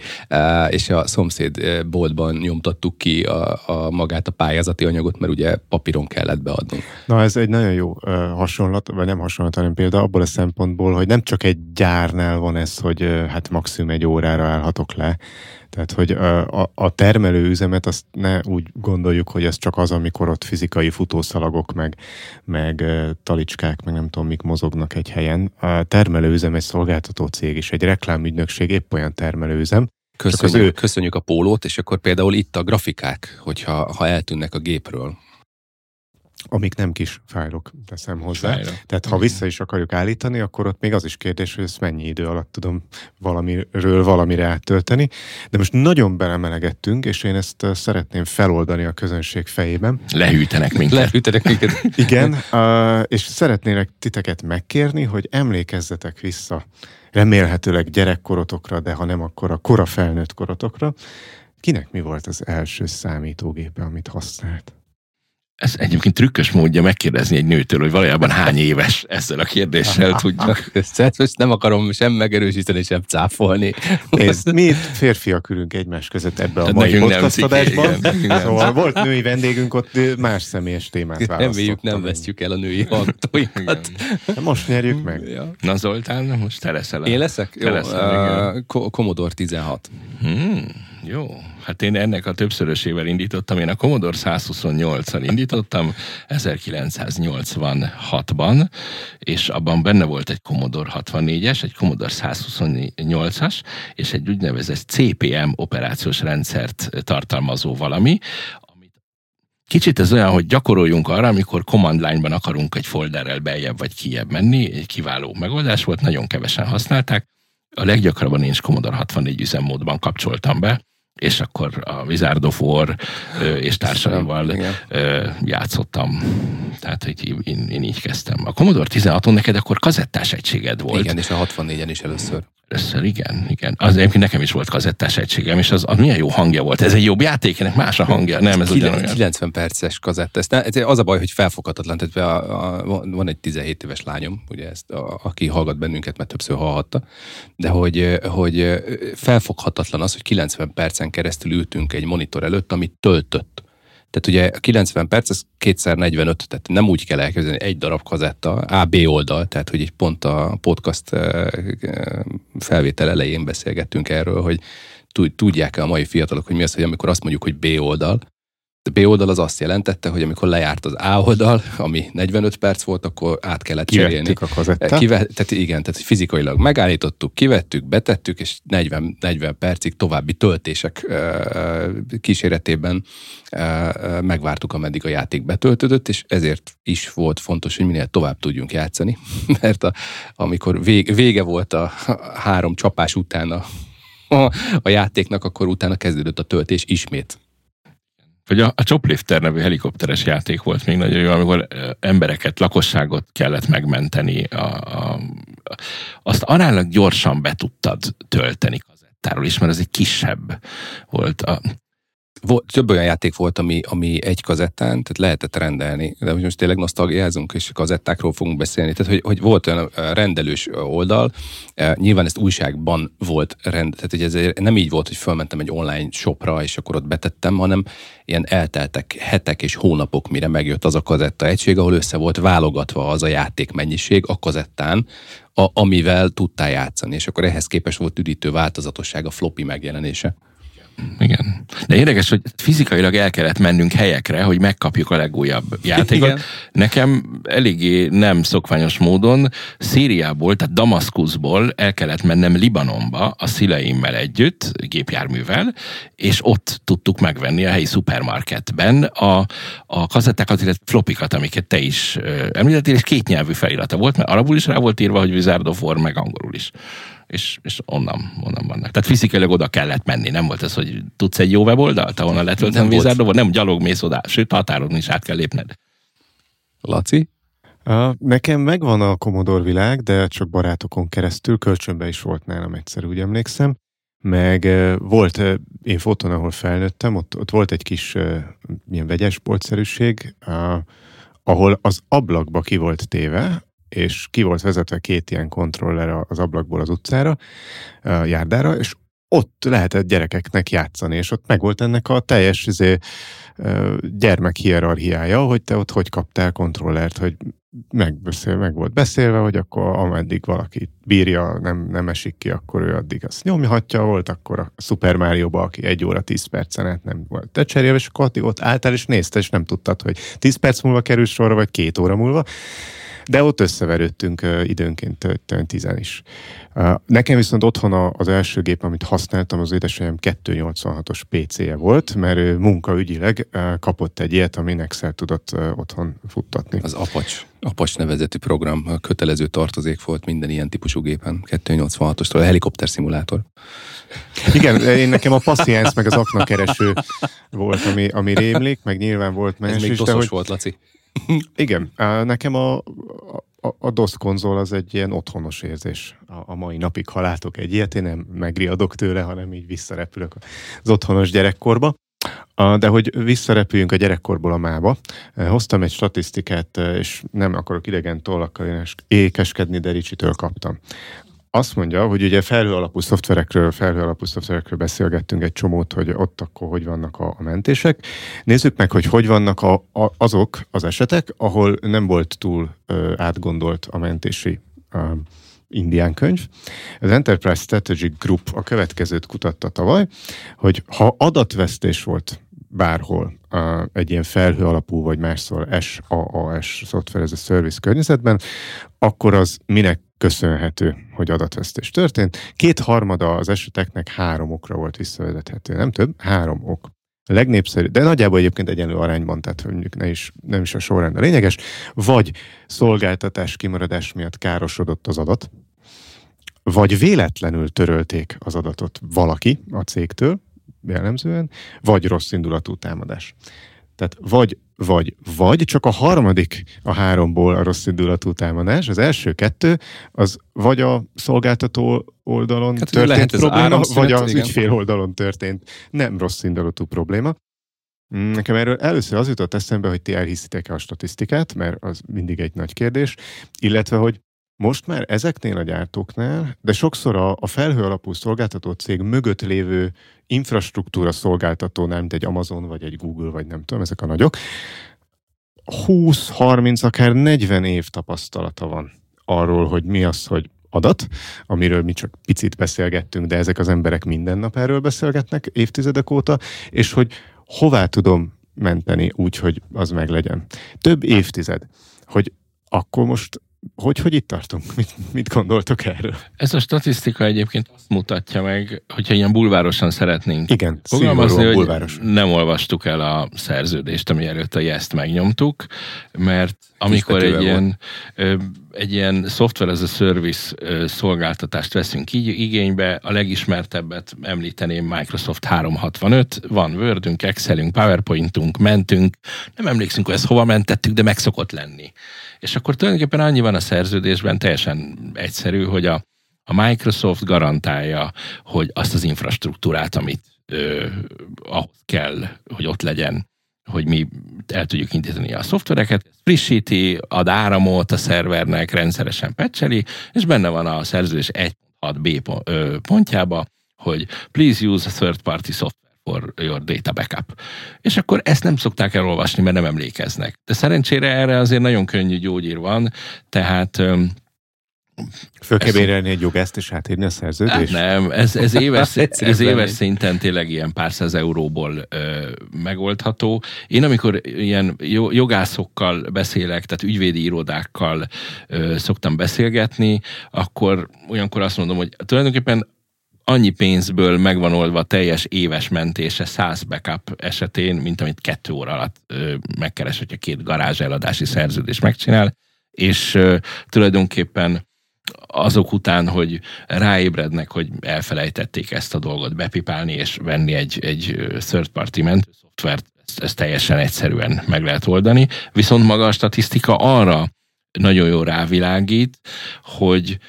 És a szomszéd boltban nyomtattuk ki a, a magát a pályázati anyagot, mert ugye papíron kellett beadni. Na ez egy nagyon jó hasonlat, vagy nem hasonlat, hanem példa abból a szempontból, hogy nem csak egy gyárnál van ez, hogy hát maximum egy órára állhatok le, tehát, hogy a, a, termelő üzemet azt ne úgy gondoljuk, hogy ez csak az, amikor ott fizikai futószalagok, meg, meg talicskák, meg nem tudom, mik mozognak egy helyen. A termelőüzem egy szolgáltató cég, és egy reklámügynökség épp olyan termelőüzem. Köszönjük, ő... köszönjük a pólót, és akkor például itt a grafikák, hogyha ha eltűnnek a gépről, amik nem kis fájlok, teszem hozzá. Fájlok. Tehát ha vissza is akarjuk állítani, akkor ott még az is kérdés, hogy ezt mennyi idő alatt tudom valamiről valamire áttölteni. De most nagyon belemelegettünk, és én ezt szeretném feloldani a közönség fejében. Lehűtenek minket. Lehűtenek minket. Igen, és szeretnélek titeket megkérni, hogy emlékezzetek vissza remélhetőleg gyerekkorotokra, de ha nem, akkor a kora felnőtt korotokra. Kinek mi volt az első számítógépe, amit használt? Ez egyébként trükkös módja megkérdezni egy nőtől, hogy valójában hány éves ezzel a kérdéssel tudja. Most nem akarom sem megerősíteni, sem cáfolni. Nézd, mi itt férfiak ülünk egymás között ebbe a mai podcastadásban. Szóval volt női vendégünk, ott más személyes témát választott. Reméljük nem vesztjük el a női hallgatóinkat. Most nyerjük meg. Ja. Na Zoltán, most te leszel. Én leszek? Te Jó, leszel, uh, Commodore 16. Hmm. Jó, hát én ennek a többszörösével indítottam. Én a Commodore 128-an indítottam 1986-ban, és abban benne volt egy Commodore 64-es, egy Commodore 128-as, és egy úgynevezett CPM operációs rendszert tartalmazó valami, Kicsit ez olyan, hogy gyakoroljunk arra, amikor command line-ban akarunk egy folderrel beljebb vagy kijebb menni, egy kiváló megoldás volt, nagyon kevesen használták. A leggyakrabban én is Commodore 64 üzemmódban kapcsoltam be, és akkor a Wizard of War és társaival játszottam. Tehát, hogy én, én így kezdtem. A Commodore 16-on neked akkor kazettás egységed volt. Igen, és a 64-en is először. Először igen, igen. Az egyébként nekem is volt kazettás egységem, és az, az milyen jó hangja volt. Ez egy jobb játék, ennek más a hangja. Nem, ez 90, 90 perces kazetta. Ez, az a baj, hogy felfoghatatlan. Tehát a, a, van egy 17 éves lányom, ugye ezt, a, aki hallgat bennünket, mert többször hallhatta, de hogy, hogy felfoghatatlan az, hogy 90 percen keresztül ültünk egy monitor előtt, amit töltött tehát ugye a 90 perc, ez kétszer 45, tehát nem úgy kell elkezdeni egy darab kazetta, A, B oldal, tehát hogy így pont a podcast felvétel elején beszélgettünk erről, hogy tudják-e a mai fiatalok, hogy mi az, hogy amikor azt mondjuk, hogy B oldal, A B oldal az azt jelentette, hogy amikor lejárt az A oldal, ami 45 perc volt, akkor át kellett cserélni. a kazettát. Kive, tehát igen, tehát fizikailag megállítottuk, kivettük, betettük, és 40, 40 percig további töltések kíséretében megvártuk, ameddig a játék betöltődött, és ezért is volt fontos, hogy minél tovább tudjunk játszani, mert a, amikor vég, vége volt a három csapás után a, a, a játéknak, akkor utána kezdődött a töltés ismét vagy a, a Choplifter nevű helikopteres játék volt még nagyon jó, amikor embereket, lakosságot kellett megmenteni. A, a, azt aránylag gyorsan be tudtad tölteni kazettáról is, mert ez egy kisebb volt. A, volt, több olyan játék volt, ami, ami egy kazettán, tehát lehetett rendelni, de most tényleg nosztalgiázunk, és kazettákról fogunk beszélni. Tehát, hogy, hogy volt olyan rendelős oldal, nyilván ezt újságban volt rend, tehát hogy ez nem így volt, hogy fölmentem egy online shopra, és akkor ott betettem, hanem ilyen elteltek hetek és hónapok, mire megjött az a kazetta egység, ahol össze volt válogatva az a játék mennyiség a kazettán, a, amivel tudtál játszani, és akkor ehhez képest volt üdítő változatosság a floppy megjelenése. Igen. De érdekes, hogy fizikailag el kellett mennünk helyekre, hogy megkapjuk a legújabb játékot. Igen. Nekem eléggé nem szokványos módon Szíriából, tehát Damaszkuszból el kellett mennem Libanonba a szüleimmel együtt, gépjárművel, és ott tudtuk megvenni a helyi szupermarketben a, a kazettákat, illetve flopikat, amiket te is említettél, és két nyelvű felirata volt, mert arabul is rá volt írva, hogy Wizard of War, meg angolul is és, és onnan, onnan vannak. Tehát fizikailag oda kellett menni, nem volt ez, hogy tudsz egy jó weboldalt, ahonnan letöltem vízárdóval, nem gyalog mész oda, sőt határon is át kell lépned. Laci? Nekem megvan a Commodore világ, de csak barátokon keresztül, kölcsönbe is volt nálam egyszer, úgy emlékszem. Meg volt, én foton, ahol felnőttem, ott, ott volt egy kis milyen vegyes boltszerűség, ahol az ablakba ki volt téve, és ki volt vezetve két ilyen kontroller az ablakból az utcára, a járdára, és ott lehetett gyerekeknek játszani, és ott megvolt ennek a teljes izé, gyermek hierarchiája, hogy te ott hogy kaptál kontrollert, hogy megbeszél, meg volt beszélve, hogy akkor ameddig valaki bírja, nem, nem esik ki, akkor ő addig azt nyomhatja, volt akkor a Super mario aki egy óra, tíz percen át nem volt tecserélve, és akkor ott álltál és nézte, és nem tudtad, hogy tíz perc múlva kerül sorra, vagy két óra múlva. De ott összeverődtünk időnként tizen is. Nekem viszont otthon az első gép, amit használtam, az édesanyám 286-os PC-je volt, mert munkaügyileg kapott egy ilyet, ami Excel tudott otthon futtatni. Az Apache, Apache nevezetű program kötelező tartozék volt minden ilyen típusú gépen, 286-ostól, a helikopter szimulátor. Igen, én nekem a passziánsz meg az aknakereső volt, ami, ami rémlik, meg nyilván volt más Ez még is, de hogy... volt, Laci. Igen, nekem a, a, a DOS konzol az egy ilyen otthonos érzés. A, a mai napig, ha látok egy ilyet, én nem megriadok tőle, hanem így visszarepülök az otthonos gyerekkorba. De hogy visszarepüljünk a gyerekkorból a mába, hoztam egy statisztikát, és nem akarok idegen tollakkal ékeskedni, de Ricsitől kaptam azt mondja, hogy ugye felhő alapú szoftverekről, felhő alapú szoftverekről beszélgettünk egy csomót, hogy ott akkor hogy vannak a, a mentések. Nézzük meg, hogy hogy vannak a, a, azok az esetek, ahol nem volt túl ö, átgondolt a mentési ö, indián könyv. Az Enterprise Strategy Group a következőt kutatta tavaly, hogy ha adatvesztés volt bárhol uh, egy ilyen felhő alapú, vagy másszor SAAS, Software as a Service környezetben, akkor az minek köszönhető, hogy adatvesztés történt. Két harmada az eseteknek három okra volt visszavezethető, nem több, három ok. A legnépszerűbb, de nagyjából egyébként egyenlő arányban, tehát mondjuk ne is, nem is a sorrend a lényeges, vagy szolgáltatás kimaradás miatt károsodott az adat, vagy véletlenül törölték az adatot valaki a cégtől, jellemzően, vagy rossz indulatú támadás. Tehát vagy, vagy, vagy, csak a harmadik a háromból a rossz indulatú támadás. Az első kettő, az vagy a szolgáltató oldalon hát, történt lehet probléma, vagy az igen. ügyfél oldalon történt nem rossz indulatú probléma. Mm, nekem erről először az jutott eszembe, hogy ti elhiszitek-e a statisztikát, mert az mindig egy nagy kérdés, illetve, hogy most már ezeknél a gyártóknál, de sokszor a, a felhő alapú szolgáltató cég mögött lévő infrastruktúra szolgáltatónál, mint egy Amazon, vagy egy Google, vagy nem tudom, ezek a nagyok, 20-30, akár 40 év tapasztalata van arról, hogy mi az, hogy adat, amiről mi csak picit beszélgettünk, de ezek az emberek minden nap erről beszélgetnek évtizedek óta, és hogy hová tudom menteni úgy, hogy az meglegyen. Több évtized, hogy akkor most hogy, hogy itt tartunk? Mit, mit gondoltok erről? Ez a statisztika egyébként azt mutatja meg, hogyha ilyen bulvárosan szeretnénk Igen, fogalmazni, hogy bulváros. nem olvastuk el a szerződést, ami előtt a yes megnyomtuk, mert amikor egy ilyen, egy ilyen software as a service szolgáltatást veszünk így igénybe, a legismertebbet említeném Microsoft 365, van Wordünk, Excelünk, PowerPointunk, mentünk, nem emlékszünk, hogy ezt hova mentettük, de meg szokott lenni. És akkor tulajdonképpen annyi van a szerződésben, teljesen egyszerű, hogy a, a Microsoft garantálja, hogy azt az infrastruktúrát, amit ö, ahhoz kell, hogy ott legyen, hogy mi el tudjuk indítani a szoftvereket, frissíti, ad áramot a szervernek, rendszeresen pecseli, és benne van a szerződés 1.6b pontjába, hogy please use a third party software for your data backup. És akkor ezt nem szokták elolvasni, mert nem emlékeznek. De szerencsére erre azért nagyon könnyű gyógyír van, tehát Föl kell bérelni egy jogást és átírni a szerződést? Hát nem, ez, ez éves, ez éves szinten tényleg ilyen pár száz euróból ö, megoldható. Én amikor ilyen jogászokkal beszélek, tehát ügyvédi irodákkal ö, szoktam beszélgetni, akkor olyankor azt mondom, hogy tulajdonképpen annyi pénzből megvan oldva teljes éves mentése 100 backup esetén, mint amit kettő óra alatt ö, megkeres, hogyha két garázs eladási szerződés megcsinál, és ö, tulajdonképpen azok után, hogy ráébrednek, hogy elfelejtették ezt a dolgot bepipálni és venni egy, egy third party mentőszoftvert, ezt, ezt teljesen egyszerűen meg lehet oldani. Viszont maga a statisztika arra nagyon jó rávilágít, hogy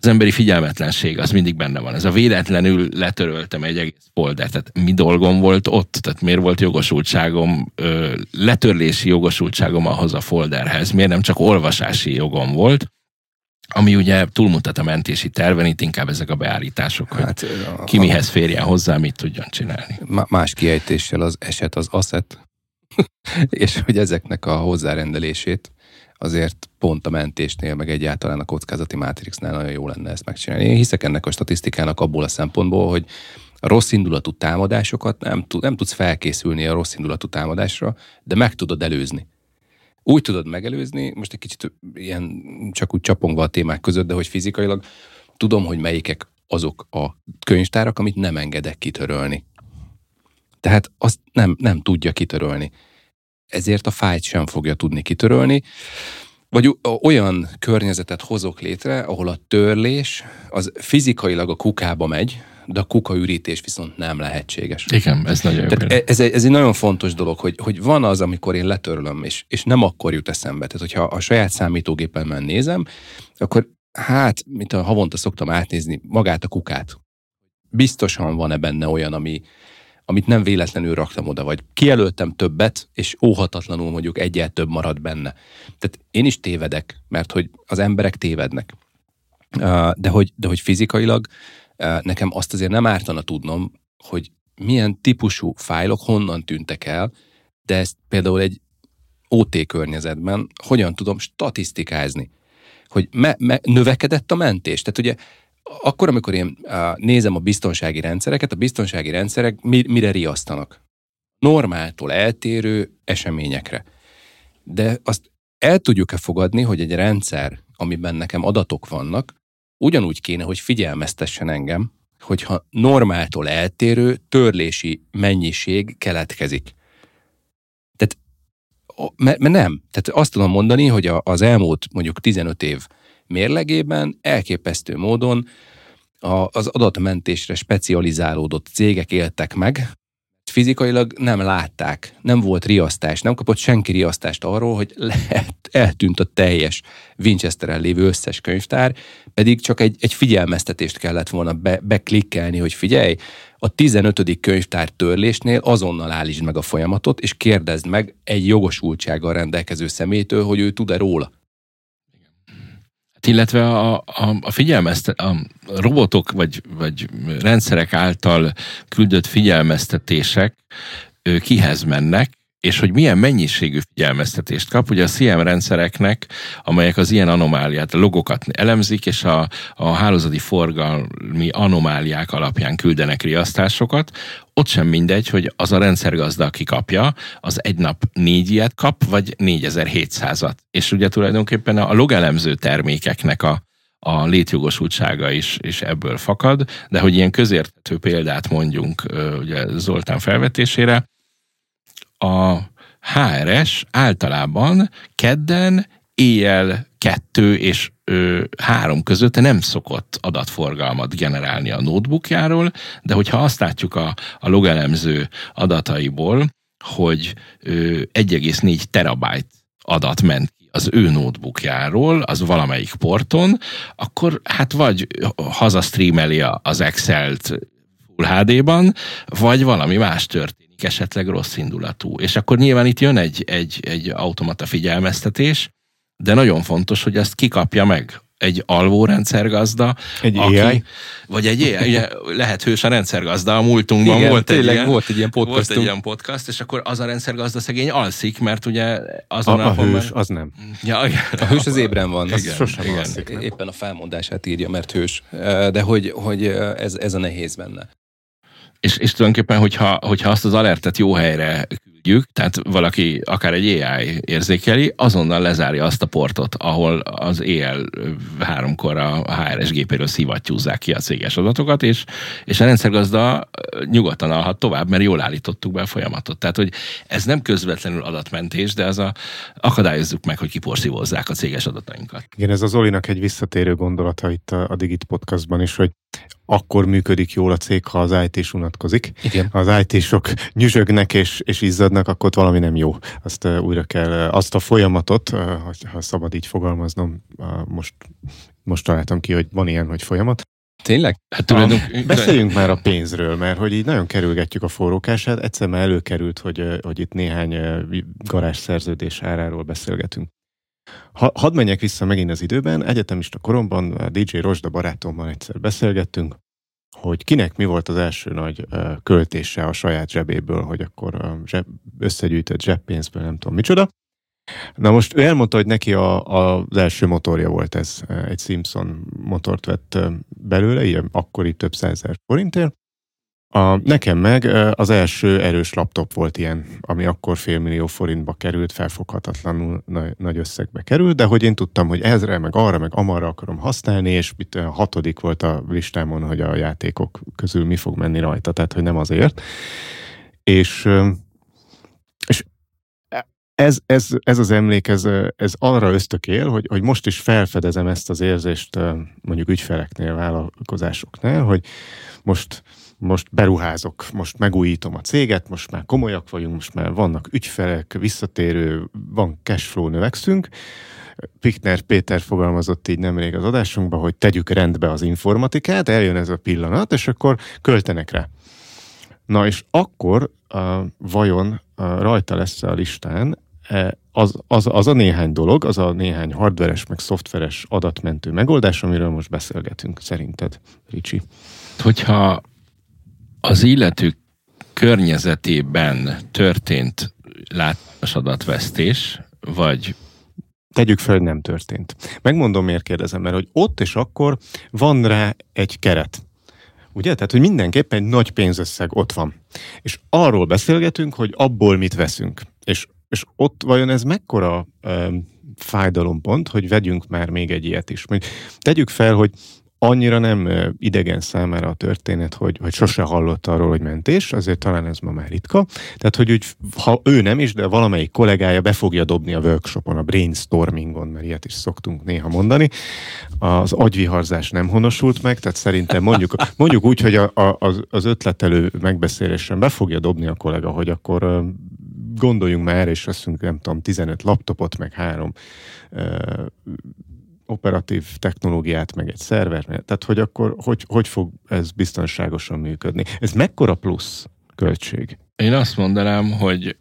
az emberi figyelmetlenség az mindig benne van. Ez a véletlenül letöröltem egy egész folder, tehát mi dolgom volt ott, tehát miért volt jogosultságom, letörlési jogosultságom ahhoz a folderhez, miért nem csak olvasási jogom volt, ami ugye túlmutat a mentési terven, itt inkább ezek a beállítások, hát, hogy a, ki mihez férjen hozzá, mit tudjon csinálni. Más kiejtéssel az eset az asset, és hogy ezeknek a hozzárendelését azért pont a mentésnél, meg egyáltalán a kockázati mátrixnál nagyon jó lenne ezt megcsinálni. Én hiszek ennek a statisztikának abból a szempontból, hogy a rossz indulatú támadásokat nem, tud, nem tudsz felkészülni a rossz indulatú támadásra, de meg tudod előzni. Úgy tudod megelőzni, most egy kicsit ilyen csak úgy csapongva a témák között, de hogy fizikailag tudom, hogy melyikek azok a könyvtárak, amit nem engedek kitörölni. Tehát azt nem, nem tudja kitörölni ezért a fájt sem fogja tudni kitörölni. Vagy olyan környezetet hozok létre, ahol a törlés az fizikailag a kukába megy, de a kukaürítés viszont nem lehetséges. Igen, ez nagyon Tehát jó. ez, egy, ez egy nagyon fontos dolog, hogy, hogy van az, amikor én letörlöm, és, és nem akkor jut eszembe. Tehát, hogyha a saját számítógépemmel nézem, akkor hát, mint a havonta szoktam átnézni magát a kukát. Biztosan van-e benne olyan, ami, amit nem véletlenül raktam oda, vagy kijelöltem többet, és óhatatlanul mondjuk egyel több marad benne. Tehát én is tévedek, mert hogy az emberek tévednek. De hogy, de hogy fizikailag nekem azt azért nem ártana tudnom, hogy milyen típusú fájlok honnan tűntek el, de ezt például egy OT környezetben hogyan tudom statisztikázni, hogy me, me, növekedett a mentés. Tehát ugye akkor, amikor én nézem a biztonsági rendszereket, a biztonsági rendszerek mire riasztanak? Normáltól eltérő eseményekre. De azt el tudjuk-e fogadni, hogy egy rendszer, amiben nekem adatok vannak, ugyanúgy kéne, hogy figyelmeztessen engem, hogyha normáltól eltérő törlési mennyiség keletkezik. Tehát, mert nem. Tehát azt tudom mondani, hogy az elmúlt mondjuk 15 év mérlegében elképesztő módon az adatmentésre specializálódott cégek éltek meg, fizikailag nem látták, nem volt riasztás, nem kapott senki riasztást arról, hogy lehet, eltűnt a teljes Winchesteren lévő összes könyvtár, pedig csak egy, egy figyelmeztetést kellett volna be, beklikkelni, hogy figyelj, a 15. könyvtár törlésnél azonnal állítsd meg a folyamatot, és kérdezd meg egy jogosultsággal rendelkező szemétől, hogy ő tud-e róla illetve a, a, a figyelmeztet, a robotok vagy, vagy rendszerek által küldött figyelmeztetések kihez mennek, és hogy milyen mennyiségű figyelmeztetést kap. Ugye a CM rendszereknek, amelyek az ilyen anomáliát, a logokat elemzik, és a, a hálózati forgalmi anomáliák alapján küldenek riasztásokat, ott sem mindegy, hogy az a rendszergazda, aki kapja, az egy nap négy ilyet kap, vagy 4700-at. És ugye tulajdonképpen a logelemző termékeknek a, a létjogosultsága is, is ebből fakad, de hogy ilyen közérthető példát mondjunk ugye Zoltán felvetésére, a HRS általában kedden éjjel kettő és ö, három között nem szokott adatforgalmat generálni a notebookjáról, de hogyha azt látjuk a, a logelemző adataiból, hogy ö, 1,4 terabyte adat ment ki az ő notebookjáról, az valamelyik porton, akkor hát vagy hazastreameli az Excel-t Full HD-ban, vagy valami más történik esetleg rossz indulatú. És akkor nyilván itt jön egy, egy, egy automata figyelmeztetés, de nagyon fontos, hogy ezt kikapja meg egy alvó rendszergazda. Egy aki, AI? Vagy egy AI, ugye lehet hős a rendszergazda, a múltunkban Igen, volt, egy ilyen, volt egy ilyen podcast. Volt egy ilyen podcast, és akkor az a rendszergazda szegény alszik, mert ugye azon a, a, a hős, már... az nem. Ja. A hős az ébren van. Igen, az sosem igen. alszik. Éppen a felmondását írja, mert hős. De hogy, hogy ez, ez a nehéz benne és, és tulajdonképpen, hogyha, hogyha azt az alertet jó helyre küldjük, tehát valaki akár egy AI érzékeli, azonnal lezárja azt a portot, ahol az éjjel háromkor a HRS gépéről szivattyúzzák ki a céges adatokat, és, és a rendszergazda nyugodtan alhat tovább, mert jól állítottuk be a folyamatot. Tehát, hogy ez nem közvetlenül adatmentés, de az a, akadályozzuk meg, hogy kiporszívozzák a céges adatainkat. Igen, ez az Olinak egy visszatérő gondolata itt a, a Digit podcastban is, hogy akkor működik jól a cég, ha az IT-s unatkozik. Igen. Az IT-sok nyüzsögnek és, és izzadnak, akkor ott valami nem jó. Azt újra kell, azt a folyamatot, ha szabad így fogalmaznom, most, most találtam ki, hogy van ilyen, hogy folyamat. Tényleg? Hát tulajdonképpen... Beszéljünk már a pénzről, mert hogy így nagyon kerülgetjük a forrókását. Egyszer már előkerült, hogy, hogy itt néhány garázs szerződés áráról beszélgetünk. Ha, hadd menjek vissza megint az időben. Egyetemista koromban DJ Rosda barátommal egyszer beszélgettünk, hogy kinek mi volt az első nagy költése a saját zsebéből, hogy akkor zseb, összegyűjtött zseppénzből, nem tudom micsoda. Na most ő elmondta, hogy neki a, a, az első motorja volt ez, egy Simpson motort vett belőle, ilyen akkori több százezer forintért, a, nekem meg az első erős laptop volt ilyen, ami akkor félmillió forintba került, felfoghatatlanul nagy, nagy összegbe került, de hogy én tudtam, hogy ezre, meg arra, meg amarra akarom használni, és mit, a hatodik volt a listámon, hogy a játékok közül mi fog menni rajta, tehát hogy nem azért. És, és ez, ez, ez az emlék, ez, ez arra ösztökél, hogy, hogy most is felfedezem ezt az érzést mondjuk ügyfeleknél, vállalkozásoknál, hogy most most beruházok, most megújítom a céget, most már komolyak vagyunk, most már vannak ügyfelek, visszatérő, van cashflow, növekszünk. Pikner Péter fogalmazott így nemrég az adásunkban, hogy tegyük rendbe az informatikát, eljön ez a pillanat, és akkor költenek rá. Na és akkor uh, vajon uh, rajta lesz a listán e, az, az, az a néhány dolog, az a néhány hardveres meg szoftveres adatmentő megoldás, amiről most beszélgetünk, szerinted, Ricsi? Hogyha az illető környezetében történt látványos adatvesztés, vagy Tegyük fel, hogy nem történt. Megmondom, miért kérdezem, mert hogy ott és akkor van rá egy keret. Ugye? Tehát, hogy mindenképpen egy nagy pénzösszeg ott van. És arról beszélgetünk, hogy abból mit veszünk. És, és ott vajon ez mekkora um, fájdalompont, hogy vegyünk már még egy ilyet is. Tegyük fel, hogy annyira nem idegen számára a történet, hogy, hogy sose hallott arról, hogy mentés, azért talán ez ma már ritka. Tehát, hogy úgy, ha ő nem is, de valamelyik kollégája be fogja dobni a workshopon, a brainstormingon, mert ilyet is szoktunk néha mondani. Az agyviharzás nem honosult meg, tehát szerintem mondjuk, mondjuk úgy, hogy a, a, az, az ötletelő megbeszélésen be fogja dobni a kollega, hogy akkor gondoljunk már, és veszünk, nem tudom, 15 laptopot, meg három operatív technológiát, meg egy szerver, tehát hogy akkor hogy, hogy fog ez biztonságosan működni? Ez mekkora plusz költség? Én azt mondanám, hogy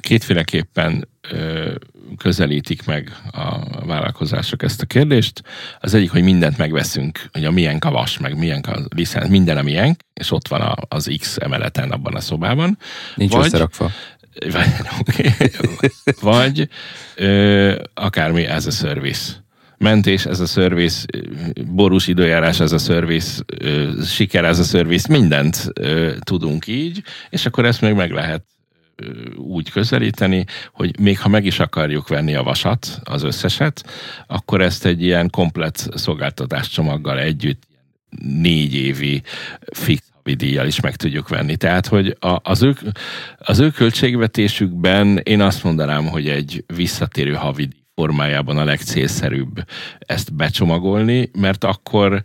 kétféleképpen ö, közelítik meg a vállalkozások ezt a kérdést. Az egyik, hogy mindent megveszünk, hogy a milyen a vas, meg milyen a licenc, minden a milyen, és ott van az X emeleten abban a szobában. Nincs vagy, összerakva. Okay, vagy ö, akármi ez a service. Mentés ez a service, borús időjárás ez a service, siker ez a service, mindent tudunk így, és akkor ezt még meg lehet úgy közelíteni, hogy még ha meg is akarjuk venni a vasat, az összeset, akkor ezt egy ilyen komplet szolgáltatáscsomaggal együtt négy évi fix díjjal is meg tudjuk venni. Tehát, hogy a, az, ő, az ő költségvetésükben én azt mondanám, hogy egy visszatérő havidíj formájában a legcélszerűbb ezt becsomagolni, mert akkor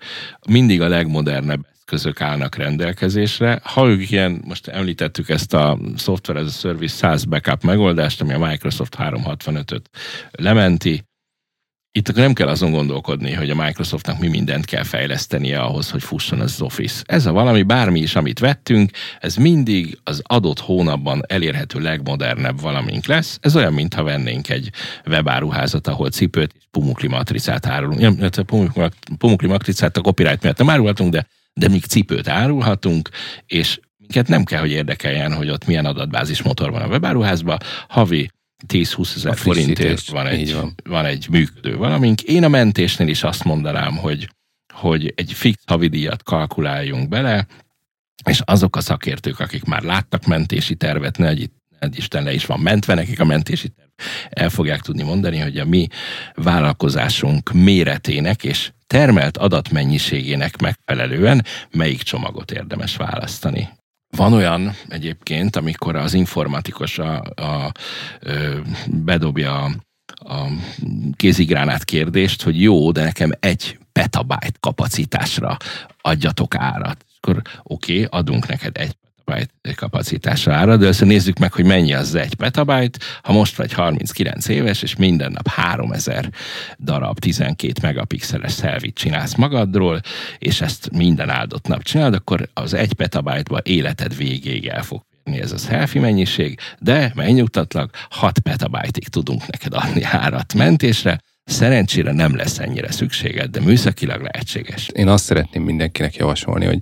mindig a legmodernebb eszközök állnak rendelkezésre. Ha ők ilyen, most említettük ezt a Software as a Service 100 backup megoldást, ami a Microsoft 365-öt lementi, itt akkor nem kell azon gondolkodni, hogy a Microsoftnak mi mindent kell fejlesztenie ahhoz, hogy fusson az Office. Ez a valami, bármi is, amit vettünk, ez mindig az adott hónapban elérhető legmodernebb valamink lesz. Ez olyan, mintha vennénk egy webáruházat, ahol cipőt és pumukli matricát árulunk. Ja, pumukli matricát a copyright miatt nem árulhatunk, de, de még cipőt árulhatunk, és minket nem kell, hogy érdekeljen, hogy ott milyen adatbázis motor van a webáruházban. Havi 10-20 ezer forintért van egy, van. van egy működő valamink. Én a mentésnél is azt mondanám, hogy, hogy egy fix havidíjat kalkuláljunk bele, és azok a szakértők, akik már láttak mentési tervet, ne egy, Isten le is van mentve, nekik a mentési terv el fogják tudni mondani, hogy a mi vállalkozásunk méretének és termelt adatmennyiségének megfelelően melyik csomagot érdemes választani. Van olyan egyébként, amikor az informatikus a, a, a, bedobja a, a kézigránát kérdést, hogy jó, de nekem egy petabyte kapacitásra adjatok árat. Akkor oké, okay, adunk neked egy petabyte kapacitásra ára, de össze nézzük meg, hogy mennyi az egy petabyte, ha most vagy 39 éves, és minden nap 3000 darab 12 megapixeles szelvit csinálsz magadról, és ezt minden áldott nap csinálod, akkor az egy petabyte-ba életed végéig el fog ez a selfie mennyiség, de megnyugtatlak, 6 petabyte-ig tudunk neked adni árat mentésre, Szerencsére nem lesz ennyire szükséged, de műszakilag lehetséges. Én azt szeretném mindenkinek javasolni, hogy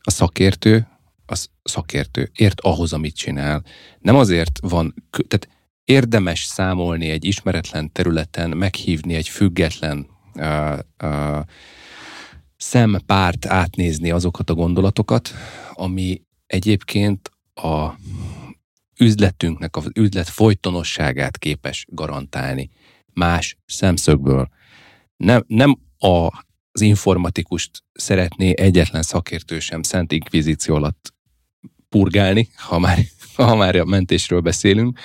a szakértő az szakértő, ért ahhoz, amit csinál. Nem azért van, tehát érdemes számolni egy ismeretlen területen, meghívni egy független uh, uh, szempárt átnézni azokat a gondolatokat, ami egyébként a üzletünknek, az üzlet folytonosságát képes garantálni más szemszögből. Nem, nem a, az informatikust szeretné egyetlen szakértő sem Szent Inkvizíció alatt purgálni, ha már, ha már a mentésről beszélünk,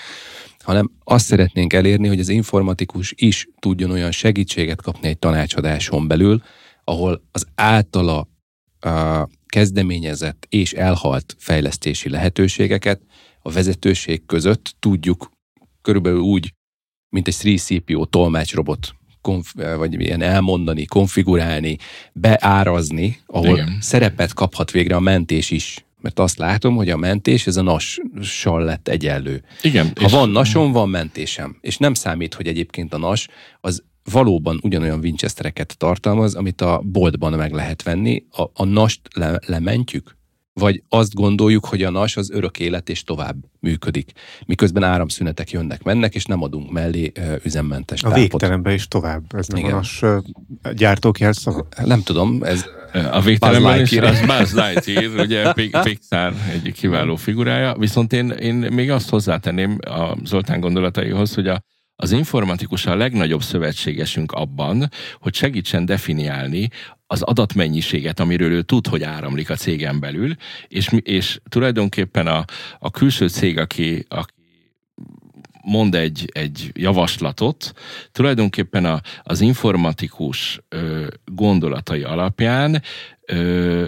hanem azt szeretnénk elérni, hogy az informatikus is tudjon olyan segítséget kapni egy tanácsadáson belül, ahol az általa a kezdeményezett és elhalt fejlesztési lehetőségeket a vezetőség között tudjuk körülbelül úgy, mint egy 3CPO tolmácsrobot konf, vagy ilyen elmondani, konfigurálni, beárazni, ahol Igen. szerepet kaphat végre a mentés is mert azt látom, hogy a mentés ez a nassal lett egyenlő. Igen. Ha van nasom, van mentésem. És nem számít, hogy egyébként a nas az valóban ugyanolyan Winchestereket tartalmaz, amit a boltban meg lehet venni. A, a nast le, lementjük, vagy azt gondoljuk, hogy a NAS az örök élet és tovább működik. Miközben áramszünetek jönnek, mennek, és nem adunk mellé üzemmentes A végtelenbe is tovább. Ez nem Igen. a NAS gyártók jelszava? Nem tudom, ez a végtelenben is az Buzz Lightyear, ugye Pixar egy kiváló figurája, viszont én, én még azt hozzátenném a Zoltán gondolataihoz, hogy a, az informatikus a legnagyobb szövetségesünk abban, hogy segítsen definiálni az adatmennyiséget, amiről ő tud, hogy áramlik a cégen belül, és, és tulajdonképpen a, a külső cég, aki, aki mond egy, egy javaslatot, tulajdonképpen a, az informatikus ö, gondolatai alapján ö,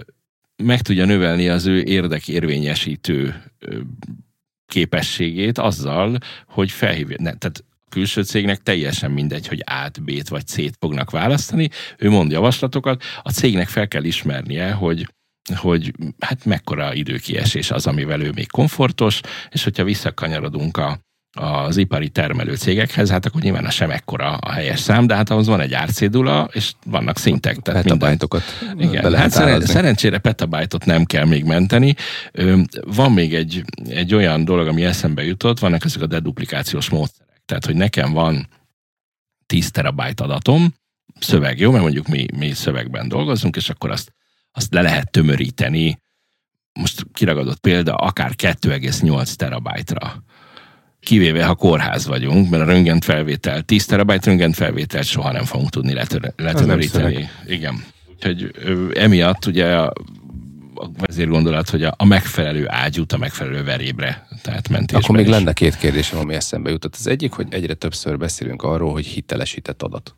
meg tudja növelni az ő érdekérvényesítő ö, képességét azzal, hogy felhívja. Ne, tehát külső cégnek teljesen mindegy, hogy át, B-t vagy C-t fognak választani, ő mond javaslatokat, a cégnek fel kell ismernie, hogy hogy hát mekkora időkiesés az, amivel ő még komfortos, és hogyha visszakanyarodunk a, az ipari termelő cégekhez, hát akkor nyilván a sem ekkora a helyes szám, de hát ahhoz van egy árcédula, és vannak szintek. Tehát Petabájtokat Igen, hát szeren, szerencsére petabájtot nem kell még menteni. Van még egy, egy olyan dolog, ami eszembe jutott, vannak ezek a deduplikációs módszerek. Tehát, hogy nekem van 10 terabájt adatom, szöveg, jó, mert mondjuk mi, mi szövegben dolgozunk, és akkor azt, azt le lehet tömöríteni, most kiragadott példa, akár 2,8 terabájtra kivéve ha kórház vagyunk, mert a röntgent felvétel, 10 terabájt röntgent felvételt soha nem fogunk tudni letömöríteni. Igen. Úgyhogy emiatt ugye a, vezérgondolat, hogy a, a megfelelő ágyút a megfelelő verébre, tehát mentésben Akkor még is. lenne két kérdésem, ami eszembe jutott. Az egyik, hogy egyre többször beszélünk arról, hogy hitelesített adat.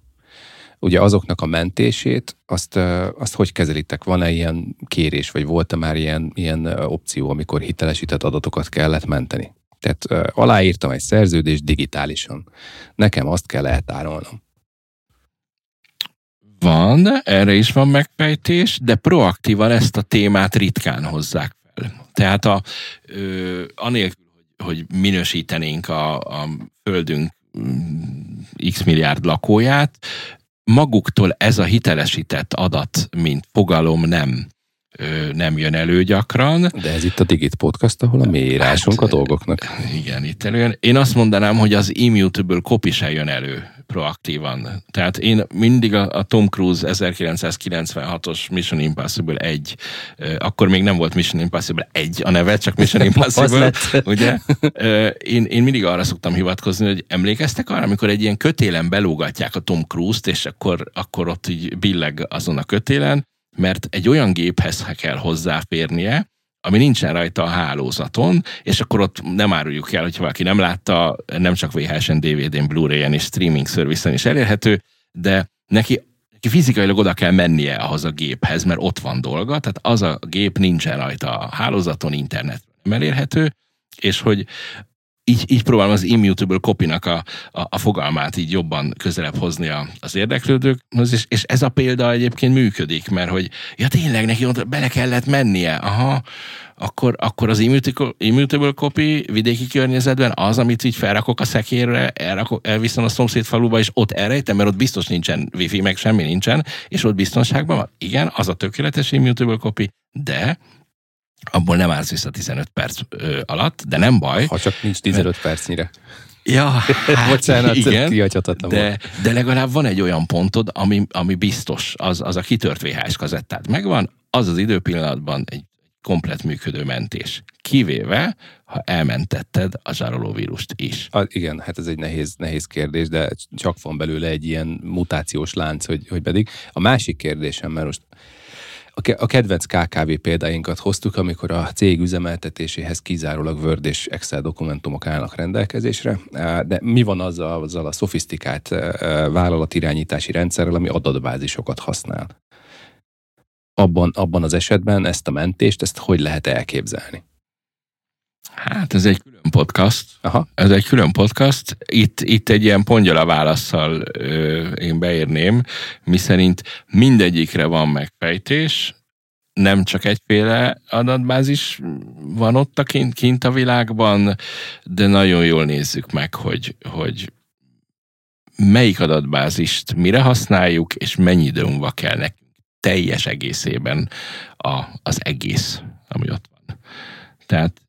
Ugye azoknak a mentését, azt, azt hogy kezelitek? Van-e ilyen kérés, vagy volt-e már ilyen, ilyen opció, amikor hitelesített adatokat kellett menteni? Tehát aláírtam egy szerződést digitálisan. Nekem azt kell eltárolnom. Van, erre is van megfejtés, de proaktívan ezt a témát ritkán hozzák fel. Tehát a, ö, anélkül, hogy, minősítenénk a, a földünk mm, x milliárd lakóját, maguktól ez a hitelesített adat, mint fogalom nem nem jön elő gyakran. De ez itt a Digit Podcast, ahol a mélyírásunk hát, a dolgoknak. Igen, itt előjön. Én azt mondanám, hogy az immutable copy se jön elő proaktívan. Tehát én mindig a, a Tom Cruise 1996-os Mission Impossible 1, akkor még nem volt Mission Impossible 1 a neve, csak Mission Impossible, ugye? Én, én mindig arra szoktam hivatkozni, hogy emlékeztek arra, amikor egy ilyen kötélen belógatják a Tom Cruise-t, és akkor, akkor ott így billeg azon a kötélen, mert egy olyan géphez kell hozzáférnie, ami nincsen rajta a hálózaton, és akkor ott nem áruljuk el, hogyha valaki nem látta, nem csak VHS-en, DVD-n, Blu-ray-en és streaming szervicen is elérhető, de neki, neki fizikailag oda kell mennie ahhoz a géphez, mert ott van dolga, tehát az a gép nincsen rajta a hálózaton, internet nem elérhető, és hogy így, így próbálom az immutable copy-nak a, a, a fogalmát így jobban közelebb hozni a, az érdeklődőkhöz, és, és ez a példa egyébként működik, mert hogy ja tényleg neki ott bele kellett mennie, aha, akkor, akkor az immutable copy vidéki környezetben az, amit így felrakok a szekérre, elrakok, elviszem a szomszéd faluba, és ott elrejtem, mert ott biztos nincsen wifi, meg semmi nincsen, és ott biztonságban van. Igen, az a tökéletes immutable copy, de abból nem állsz vissza 15 perc ö, alatt, de nem baj. Ha csak nincs 15 mert... percnyire. Ja, hát Bocsánat, igen, de, de legalább van egy olyan pontod, ami, ami biztos, az, az a kitört VHS kazettát megvan, az az időpillanatban egy komplet működő mentés. Kivéve, ha elmentetted a zsarolóvírust is. A, igen, hát ez egy nehéz, nehéz kérdés, de csak van belőle egy ilyen mutációs lánc, hogy, hogy pedig. A másik kérdésem, mert most a kedvenc KKV példáinkat hoztuk, amikor a cég üzemeltetéséhez kizárólag Word és Excel dokumentumok állnak rendelkezésre, de mi van azzal, azzal a szofisztikált vállalatirányítási rendszerrel, ami adatbázisokat használ? Abban, abban az esetben ezt a mentést, ezt hogy lehet elképzelni? Hát ez egy külön podcast. Aha. Ez egy külön podcast. Itt, itt egy ilyen pongyala válaszsal ö, én beírném, miszerint mindegyikre van megfejtés, nem csak egyféle adatbázis van ott a kint, kint a világban, de nagyon jól nézzük meg, hogy, hogy melyik adatbázist mire használjuk, és mennyi idő múlva kell nekünk teljes egészében a, az egész, ami ott van. Tehát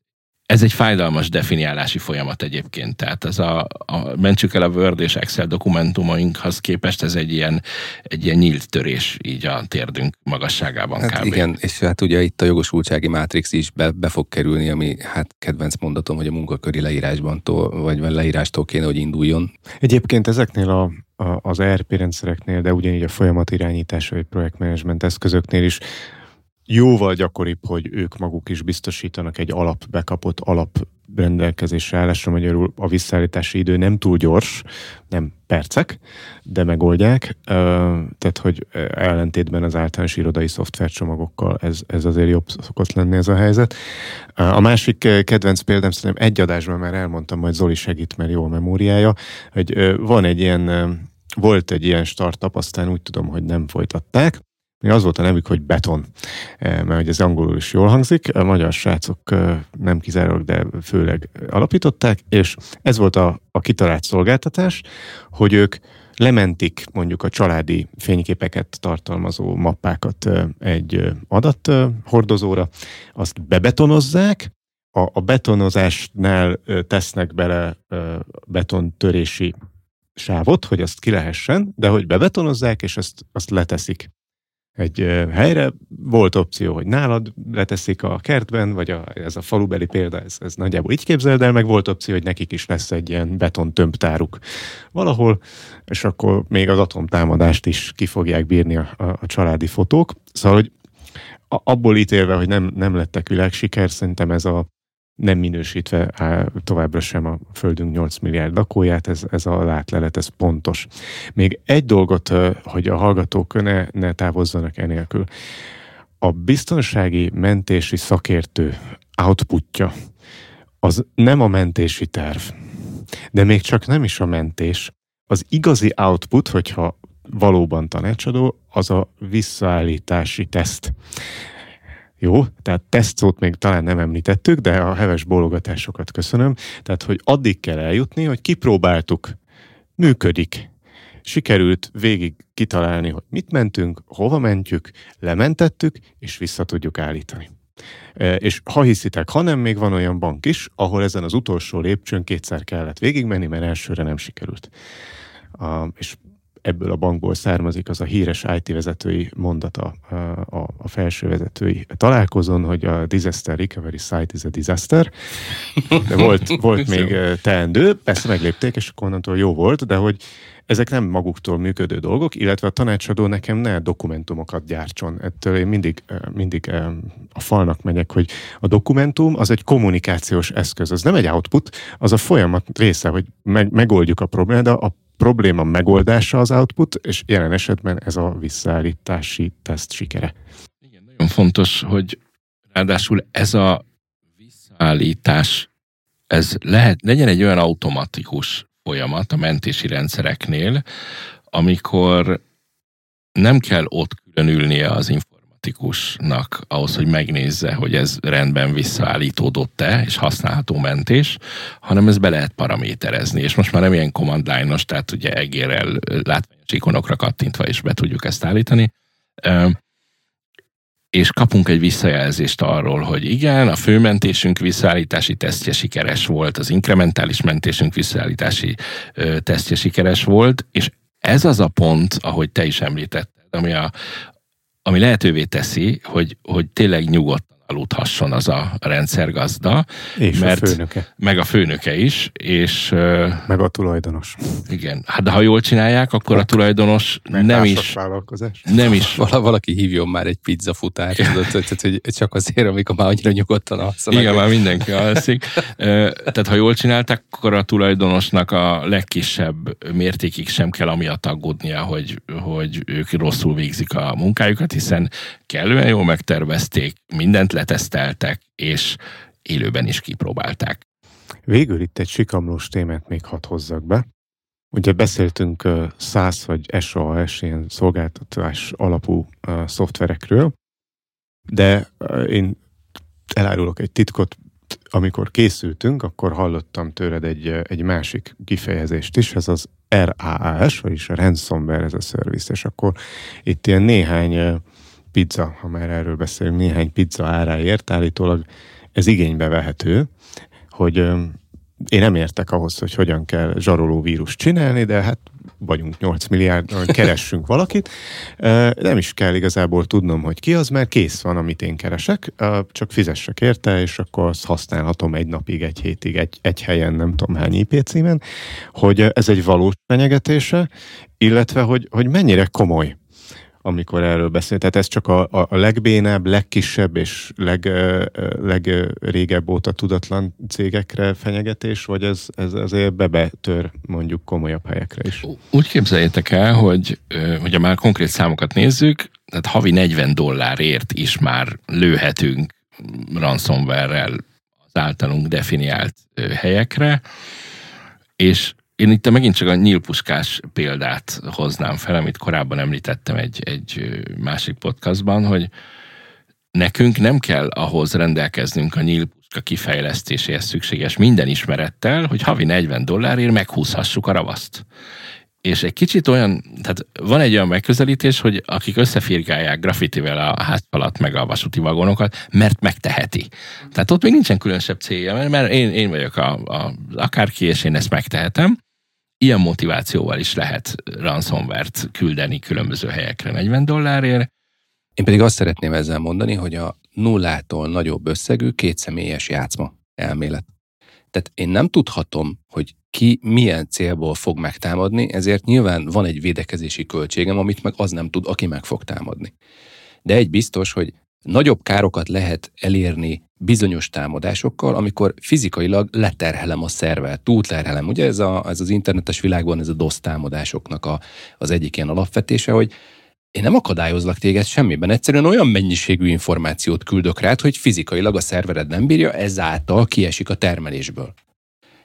ez egy fájdalmas definiálási folyamat egyébként, tehát ez a, a mentsük el a Word és Excel dokumentumainkhoz képest ez egy ilyen, egy ilyen nyílt törés így a térdünk magasságában hát kb. Igen, és hát ugye itt a jogosultsági mátrix is be, be fog kerülni, ami hát kedvenc mondatom, hogy a munkaköri leírásban tól, vagy leírástól kéne, hogy induljon. Egyébként ezeknél a, a, az ERP rendszereknél, de ugyanígy a folyamatirányítás vagy projektmenedzsment eszközöknél is jóval gyakoribb, hogy ők maguk is biztosítanak egy alap, bekapott alap rendelkezésre állásra, magyarul a visszaállítási idő nem túl gyors, nem percek, de megoldják. Tehát, hogy ellentétben az általános irodai szoftvercsomagokkal ez, ez azért jobb szokott lenni ez a helyzet. A másik kedvenc példám szerintem egy adásban már elmondtam, majd Zoli segít, mert jó a memóriája, hogy van egy ilyen, volt egy ilyen startup, aztán úgy tudom, hogy nem folytatták, az volt a nevük, hogy Beton, mert hogy ez angolul is jól hangzik, a magyar srácok nem kizárólag, de főleg alapították, és ez volt a, a kitalált szolgáltatás, hogy ők lementik mondjuk a családi fényképeket tartalmazó mappákat egy adathordozóra, azt bebetonozzák, a, a betonozásnál tesznek bele betontörési sávot, hogy azt ki lehessen, de hogy bebetonozzák, és azt, azt leteszik egy helyre. Volt opció, hogy nálad leteszik a kertben, vagy a, ez a falubeli példa, ez, ez nagyjából így képzeld el, meg volt opció, hogy nekik is lesz egy ilyen beton tömbtáruk valahol, és akkor még az atomtámadást is ki fogják bírni a, a, a családi fotók. Szóval, hogy abból ítélve, hogy nem, nem lettek világsiker, szerintem ez a nem minősítve továbbra sem a Földünk 8 milliárd lakóját, ez, ez a látlelet, ez pontos. Még egy dolgot, hogy a hallgatók ne, ne távozzanak enélkül. A biztonsági mentési szakértő outputja az nem a mentési terv, de még csak nem is a mentés. Az igazi output, hogyha valóban tanácsadó, az a visszaállítási teszt. Jó, tehát tesztszót még talán nem említettük, de a heves bólogatásokat köszönöm. Tehát, hogy addig kell eljutni, hogy kipróbáltuk, működik. Sikerült végig kitalálni, hogy mit mentünk, hova mentjük, lementettük, és vissza tudjuk állítani. E, és ha hiszitek, ha nem, még van olyan bank is, ahol ezen az utolsó lépcsőn kétszer kellett végigmenni, mert elsőre nem sikerült. És ebből a bankból származik az a híres IT vezetői mondata a, a felső vezetői találkozón, hogy a disaster recovery site is a disaster. De volt, volt még teendő, persze meglépték, és akkor onnantól jó volt, de hogy ezek nem maguktól működő dolgok, illetve a tanácsadó nekem ne dokumentumokat gyártson. Ettől én mindig, mindig a falnak megyek, hogy a dokumentum az egy kommunikációs eszköz, az nem egy output, az a folyamat része, hogy meg, megoldjuk a problémát, de a probléma megoldása az output, és jelen esetben ez a visszaállítási teszt sikere. Igen, nagyon fontos, hogy ráadásul ez a visszaállítás, ez lehet, legyen egy olyan automatikus folyamat a mentési rendszereknél, amikor nem kell ott különülnie az információ informatikusnak ahhoz, hogy megnézze, hogy ez rendben visszaállítódott-e, és használható mentés, hanem ez be lehet paraméterezni, és most már nem ilyen command line-os, tehát ugye egérrel látványos ikonokra kattintva is be tudjuk ezt állítani, és kapunk egy visszajelzést arról, hogy igen, a főmentésünk visszaállítási tesztje sikeres volt, az inkrementális mentésünk visszaállítási tesztje sikeres volt, és ez az a pont, ahogy te is említetted, ami a, ami lehetővé teszi, hogy, hogy tényleg nyugodt aludhasson az a rendszergazda. És mert, a főnöke. Meg a főnöke is. És, meg a tulajdonos. Igen. Hát de ha jól csinálják, akkor a tulajdonos meg nem is... Vállalkozás. Nem is. Val- valaki hívjon már egy pizza futást, tehát, hogy csak azért, amikor már annyira nyugodtan alszanak. Igen, már mindenki alszik. Tehát ha jól csinálták, akkor a tulajdonosnak a legkisebb mértékig sem kell amiatt aggódnia, hogy, hogy ők rosszul végzik a munkájukat, hiszen kellően jól megtervezték, mindent leteszteltek, és élőben is kipróbálták. Végül itt egy sikamlós témát még hadd hozzak be. Ugye beszéltünk SaaS vagy SaaS, ilyen szolgáltatás alapú szoftverekről, de én elárulok egy titkot, amikor készültünk, akkor hallottam tőled egy, egy másik kifejezést is, ez az RAAS, vagyis a Ransomware as a Service, és akkor itt ilyen néhány pizza, ha már erről beszélünk, néhány pizza áráért állítólag ez igénybe vehető, hogy én nem értek ahhoz, hogy hogyan kell zsaroló vírus csinálni, de hát vagyunk 8 milliárd, keressünk valakit. Nem is kell igazából tudnom, hogy ki az, mert kész van, amit én keresek, csak fizessek érte, és akkor azt használhatom egy napig, egy hétig, egy, egy helyen, nem tudom hány IP címen, hogy ez egy valós fenyegetése, illetve hogy, hogy mennyire komoly amikor erről beszél. Tehát ez csak a, a, a legbénább, legkisebb és leg, legrégebb óta tudatlan cégekre fenyegetés, vagy ez, ez azért bebetör mondjuk komolyabb helyekre is? Úgy képzeljétek el, hogy hogyha már konkrét számokat nézzük, tehát havi 40 dollárért is már lőhetünk ransomware-rel az általunk definiált helyekre, és én itt megint csak a nyílpuskás példát hoznám fel, amit korábban említettem egy, egy másik podcastban, hogy nekünk nem kell ahhoz rendelkeznünk a nyílpuska kifejlesztéséhez szükséges minden ismerettel, hogy havi 40 dollárért meghúzhassuk a ravaszt. És egy kicsit olyan, tehát van egy olyan megközelítés, hogy akik összefirgálják graffitivel a házfalat meg a vasúti vagonokat, mert megteheti. Tehát ott még nincsen különösebb célja, mert én, én vagyok a, a, akárki, és én ezt megtehetem. Ilyen motivációval is lehet ransomware-t küldeni különböző helyekre 40 dollárért. Én pedig azt szeretném ezzel mondani, hogy a nullától nagyobb összegű kétszemélyes játszma elmélet. Tehát én nem tudhatom, hogy ki milyen célból fog megtámadni, ezért nyilván van egy védekezési költségem, amit meg az nem tud, aki meg fog támadni. De egy biztos, hogy nagyobb károkat lehet elérni bizonyos támadásokkal, amikor fizikailag leterhelem a szervet, túlterhelem. Ugye ez, a, ez az internetes világban ez a DOS támadásoknak a, az egyik ilyen alapvetése, hogy én nem akadályozlak téged semmiben, egyszerűen olyan mennyiségű információt küldök rád, hogy fizikailag a szervered nem bírja, ezáltal kiesik a termelésből.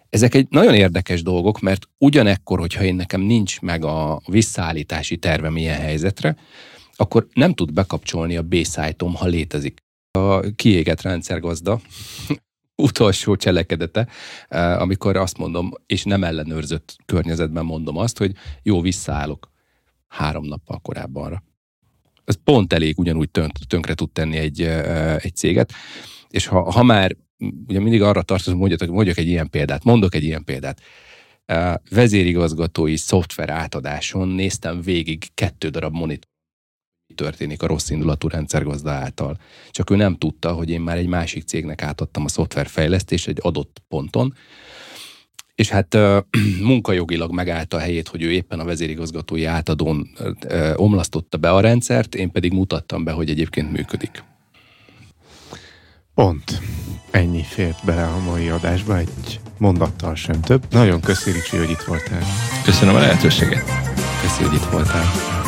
Ezek egy nagyon érdekes dolgok, mert ugyanekkor, hogyha én nekem nincs meg a visszaállítási tervem ilyen helyzetre, akkor nem tud bekapcsolni a B-szájtom, ha létezik. A kiégett rendszergazda utolsó cselekedete, eh, amikor azt mondom, és nem ellenőrzött környezetben mondom azt, hogy jó, visszaállok három nappal korábbanra. Ez pont elég ugyanúgy tönk, tönkre tud tenni egy, eh, egy céget. És ha, ha már ugye mindig arra tartozom, mondjak, mondjak egy ilyen példát, mondok egy ilyen példát. Vezérigazgatói szoftver átadáson néztem végig kettő darab monitor történik a rossz indulatú rendszergazda által. Csak ő nem tudta, hogy én már egy másik cégnek átadtam a szoftverfejlesztést egy adott ponton, és hát munkajogilag megállta a helyét, hogy ő éppen a vezérigazgatói átadón omlasztotta be a rendszert, én pedig mutattam be, hogy egyébként működik. Pont. Ennyi fért bele a mai adásba, egy mondattal sem több. Nagyon köszönjük, hogy itt voltál. Köszönöm a lehetőséget. Köszönjük, hogy itt voltál.